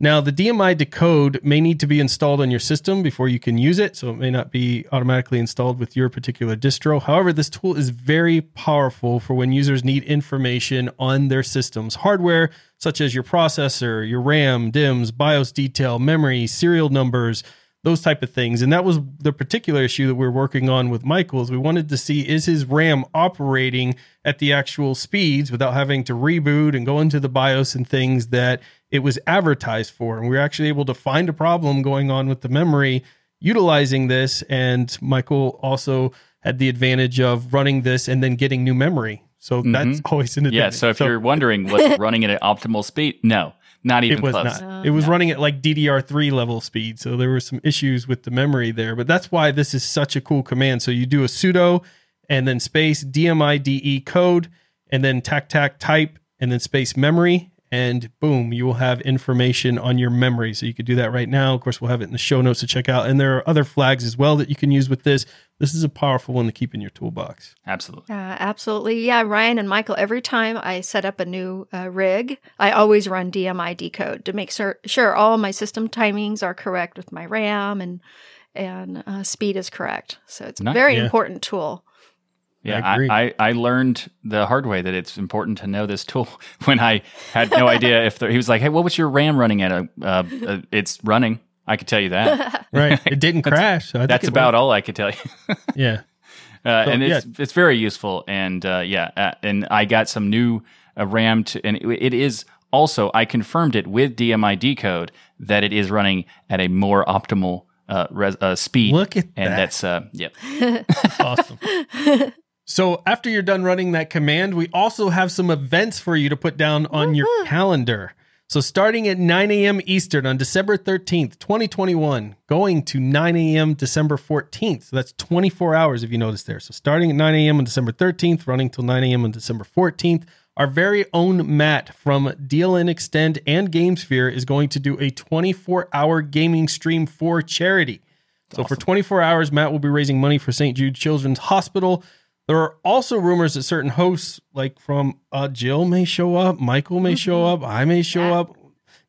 Speaker 3: Now, the DMI decode may need to be installed on your system before you can use it, so it may not be automatically installed with your particular distro. However, this tool is very powerful for when users need information on their system's hardware, such as your processor, your RAM, DIMMs, BIOS detail, memory, serial numbers, those type of things. And that was the particular issue that we are working on with Michael is we wanted to see is his RAM operating at the actual speeds without having to reboot and go into the BIOS and things that it was advertised for. And we were actually able to find a problem going on with the memory utilizing this. And Michael also had the advantage of running this and then getting new memory. So that's always an
Speaker 1: Mm-hmm. Yeah. So if you're wondering, was running at an optimal speed? No, not even
Speaker 3: it was
Speaker 1: close.
Speaker 3: not. It oh, was running at like DDR3 level speed. So there were some issues with the memory there. But that's why this is such a cool command. So you do a sudo and then space DMIDE E code and then tac tac type and then space memory. And boom, you will have information on your memory. So you could do that right now. Of course, we'll have it in the show notes to check out. And there are other flags as well that you can use with this. This is a powerful one to keep in your toolbox.
Speaker 1: Absolutely.
Speaker 2: Uh, absolutely. Yeah, Ryan and Michael, every time I set up a new uh, rig, I always run DMI decode to make sure, sure all my system timings are correct with my RAM and and uh, speed is correct. So it's a very
Speaker 3: Yeah.
Speaker 2: important tool.
Speaker 1: Yeah,
Speaker 3: I.
Speaker 1: I, I, I learned the hard way that it's important to know this tool when I had no idea if there, he was like, "Hey, what was your RAM running at?" Uh, uh, it's running. I could tell you that.
Speaker 3: Right. It didn't crash. So
Speaker 1: That's about all I could tell you.
Speaker 3: Yeah.
Speaker 1: Uh,
Speaker 3: So,
Speaker 1: and it's it's very useful, and uh, yeah, uh, and I got some new uh, RAM to, and it, it is also I confirmed it with DMI decode that it is running at a more optimal uh, res, uh, speed.
Speaker 3: Look at
Speaker 1: and
Speaker 3: that.
Speaker 1: that's uh, yep.
Speaker 3: awesome. So after you're done running that command, we also have some events for you to put down on your calendar. So starting at 9 a.m. Eastern on December 13th, 2021, going to 9 a.m. December 14th. So that's 24 hours if you notice there. So starting at 9 a.m. on December 13th, running till 9 a.m. on December 14th. Our very own Matt from DLN Extend and GameSphere is going to do a 24 hour gaming stream for charity. So for 24 hours, Matt will be raising money for St. Jude Children's Hospital. There are also rumors that certain hosts, like from uh, Jill, may show up, Michael may show up, I may show
Speaker 2: Yeah.
Speaker 3: up,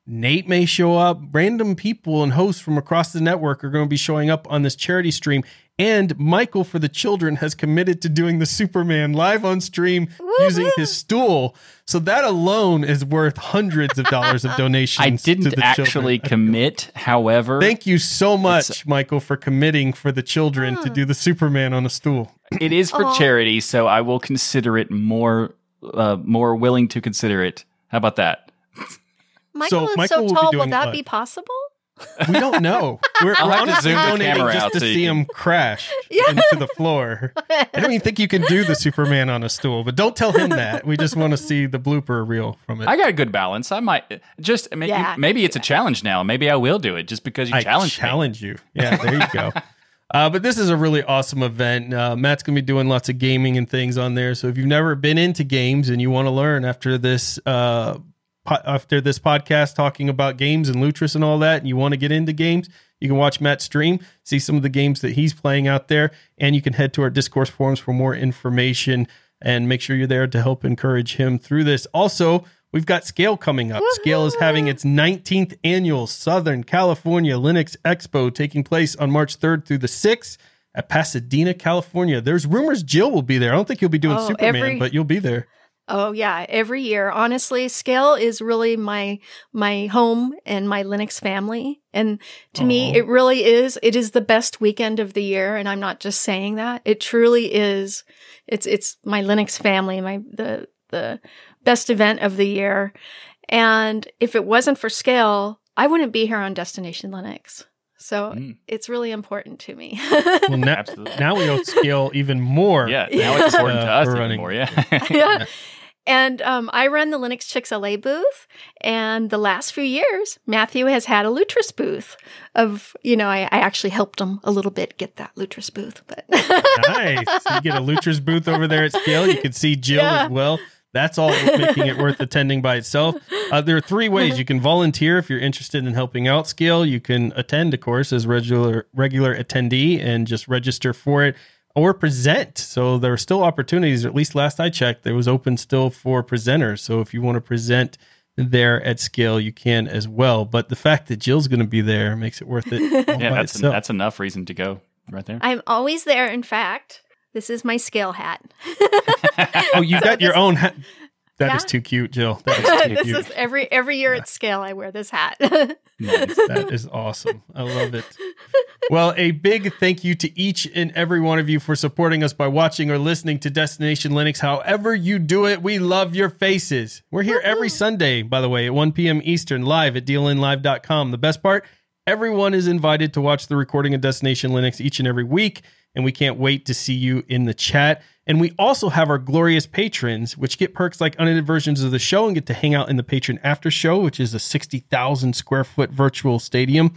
Speaker 3: Nate may show up. Random people and hosts from across the network are going to be showing up on this charity stream. And Michael for the children has committed to doing the Superman live on stream using his stool. So that alone is worth hundreds of dollars of donations.
Speaker 1: I didn't
Speaker 3: the
Speaker 1: actually
Speaker 3: children.
Speaker 1: commit, however,
Speaker 3: Thank you so much, Michael, for committing for the children to do the Superman on a stool.
Speaker 1: it is for
Speaker 2: Aw.
Speaker 1: charity, so I will consider it more uh, more willing to consider it. How about that?
Speaker 2: Michael is
Speaker 3: Michael
Speaker 2: so tall. Will
Speaker 3: doing
Speaker 2: that
Speaker 3: what?
Speaker 2: be possible?
Speaker 3: We don't know. We're,
Speaker 1: I'll
Speaker 3: we're
Speaker 1: have to zoom the
Speaker 3: donating
Speaker 1: camera
Speaker 3: just
Speaker 1: out
Speaker 3: to
Speaker 1: so
Speaker 3: see
Speaker 1: can-
Speaker 3: him crash into the floor. I don't even think you can do the Superman on a stool, but don't tell him that. We just want to see the blooper reel from it.
Speaker 1: I got a good balance. I might just I mean, you-
Speaker 2: Yeah.
Speaker 1: maybe it's a challenge now. Maybe I will do it just because you
Speaker 3: I
Speaker 1: challenged me.
Speaker 3: challenge you. Yeah, there you go. Uh, but this is a really awesome event. Uh, Matt's going to be doing lots of gaming and things on there. So if you've never been into games and you want to learn after this, uh, po- after this podcast talking about games and Lutris and all that, and you want to get into games, you can watch Matt stream, see some of the games that he's playing out there, and you can head to our discourse forums for more information and make sure you're there to help encourage him through this. Also, we've got Scale coming up. Scale is having its 19th annual Southern California Linux Expo taking place on March 3rd through the 6th at Pasadena, California. There's rumors Jill will be there. I don't think you'll be doing
Speaker 2: Oh,
Speaker 3: Superman,
Speaker 2: every-
Speaker 3: but you'll be there.
Speaker 2: Oh yeah, every year. Honestly, Scale is really my my home and my Linux family. And to me, it really is. It is the best weekend of the year, and I'm not just saying that. It truly is. It's it's my Linux family, my the the best event of the year. And if it wasn't for Scale, I wouldn't be here on Destination Linux. So
Speaker 1: Mm.
Speaker 2: it's really important to me.
Speaker 3: Well, now, now we owe Scale even more.
Speaker 1: Yeah, now it's important to
Speaker 3: Uh,
Speaker 1: us even more. Yeah.
Speaker 2: yeah. And um, I run the Linux Chicks LA booth. And the last few years, Mathieu has had a Lutris booth. Of you know, I, I actually helped him a little bit get that Lutris booth. But
Speaker 3: nice. You get a Lutris booth over there at Scale. You can see Jill
Speaker 2: Yeah.
Speaker 3: as well. That's all making it worth attending by itself. Uh, there are three ways you can volunteer if you're interested in helping out Scale. You can attend, of course, as regular regular attendee and just register for it, or present. So there are still opportunities. At least last I checked, there was open still for presenters. So if you want to present there at Scale, you can as well. But the fact that Jill's going to be there makes it worth it. all
Speaker 1: yeah,
Speaker 3: by
Speaker 1: that's
Speaker 3: itself.
Speaker 1: that's enough reason to go right there.
Speaker 2: I'm always there. In fact, this is my scale hat.
Speaker 3: Oh, you
Speaker 2: So
Speaker 3: got your own hat. That is
Speaker 2: Yeah.
Speaker 3: too cute, Jill. That is too
Speaker 2: this
Speaker 3: cute.
Speaker 2: is every every year at scale. I wear this hat.
Speaker 1: Nice.
Speaker 3: that is awesome. I love it. Well, a big thank you to each and every one of you for supporting us by watching or listening to Destination Linux. However, you do it, we love your faces. We're here every Sunday, by the way, at 1 p.m. Eastern, live at dlnlive.com. The best part everyone is invited to watch the recording of Destination Linux each and every week, and we can't wait to see you in the chat. And we also have our glorious patrons, which get perks like unedited versions of the show and get to hang out in the patron after show, which is a 60,000 square foot virtual stadium.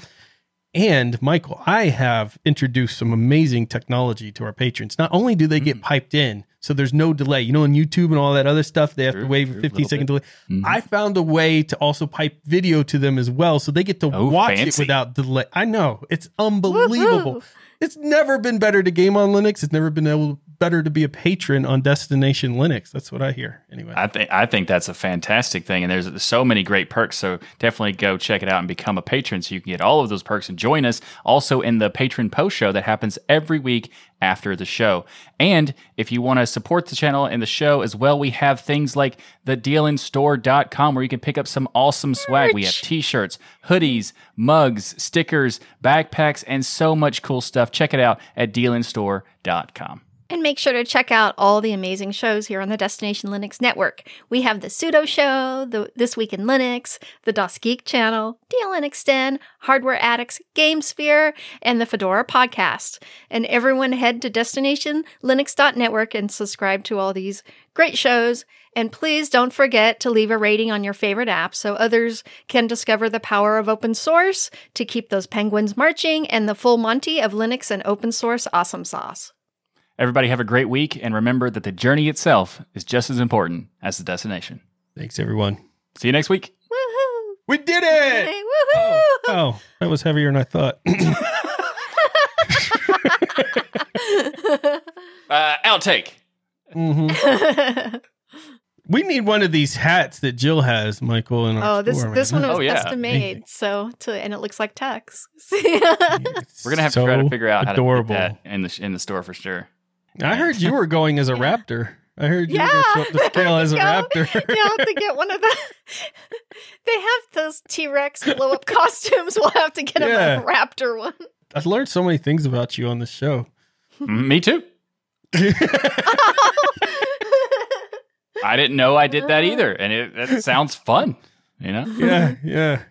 Speaker 3: And Michael, I have introduced some amazing technology to our patrons. Not only do they get piped in, so there's no delay. You know, on YouTube and all that other stuff, they have
Speaker 1: Sure,
Speaker 3: to wait
Speaker 1: sure,
Speaker 3: a 15
Speaker 1: little
Speaker 3: second
Speaker 1: bit.
Speaker 3: delay.
Speaker 1: Mhm.
Speaker 3: I found a way to also pipe video to them as well, so they get to
Speaker 1: Oh,
Speaker 3: watch
Speaker 1: fancy.
Speaker 3: it without delay. I know it's unbelievable.
Speaker 2: Woohoo.
Speaker 3: It's never been better to game on Linux. It's never been able better to be a patron on Destination Linux. That's what I hear. Anyway,
Speaker 1: I think I think that's a fantastic thing, and there's so many great perks. So definitely go check it out and become a patron, so you can get all of those perks and join us also in the patron post show that happens every week after the show. And if you want to support the channel and the show as well, we have things like the dlnstore.com where you can pick up some awesome swag. We have t-shirts, hoodies, mugs, stickers, backpacks, and so much cool stuff. Check it out at dlnstore.com.
Speaker 2: And make sure to check out all the amazing shows here on the Destination Linux Network. We have the Sudo Show, the This Week in Linux, the DasGeek Channel, DLN Extend, Hardware Addicts, GameSphere, and the Fedora Podcast. And everyone head to destinationlinux.network and subscribe to all these great shows. And please don't forget to leave a rating on your favorite app so others can discover the power of open source to keep those penguins marching and the full Monty of Linux and open source awesome sauce.
Speaker 1: Everybody have a great week and remember that the journey itself is just as important as the destination.
Speaker 3: thanks everyone.
Speaker 1: See you next week.
Speaker 2: Woohoo!
Speaker 3: We did it.
Speaker 2: Hey, woohoo!
Speaker 3: Oh, that was heavier than I thought.
Speaker 1: Uh, outtake.
Speaker 3: hmm We need one of these hats that Jill has, Michael. And
Speaker 2: oh, this
Speaker 3: store,
Speaker 2: this
Speaker 3: man.
Speaker 2: one was
Speaker 1: Oh, yeah.
Speaker 2: custom made, so to and it looks like Tux.
Speaker 3: It's
Speaker 1: We're gonna have to try to figure out
Speaker 3: adorable.
Speaker 1: how to get that in the in the store for sure.
Speaker 3: I heard you were going as a
Speaker 2: Yeah.
Speaker 3: raptor. I heard you
Speaker 2: Yeah.
Speaker 3: were going to up to scale as a raptor.
Speaker 2: yeah, have to get one of the. they have those T Rex blow up costumes. We'll have to get
Speaker 3: Yeah.
Speaker 2: a raptor one.
Speaker 3: I've learned so many things about you on this show.
Speaker 1: Me too. I didn't know I did that either, and it, it sounds fun. You know.
Speaker 3: yeah, yeah.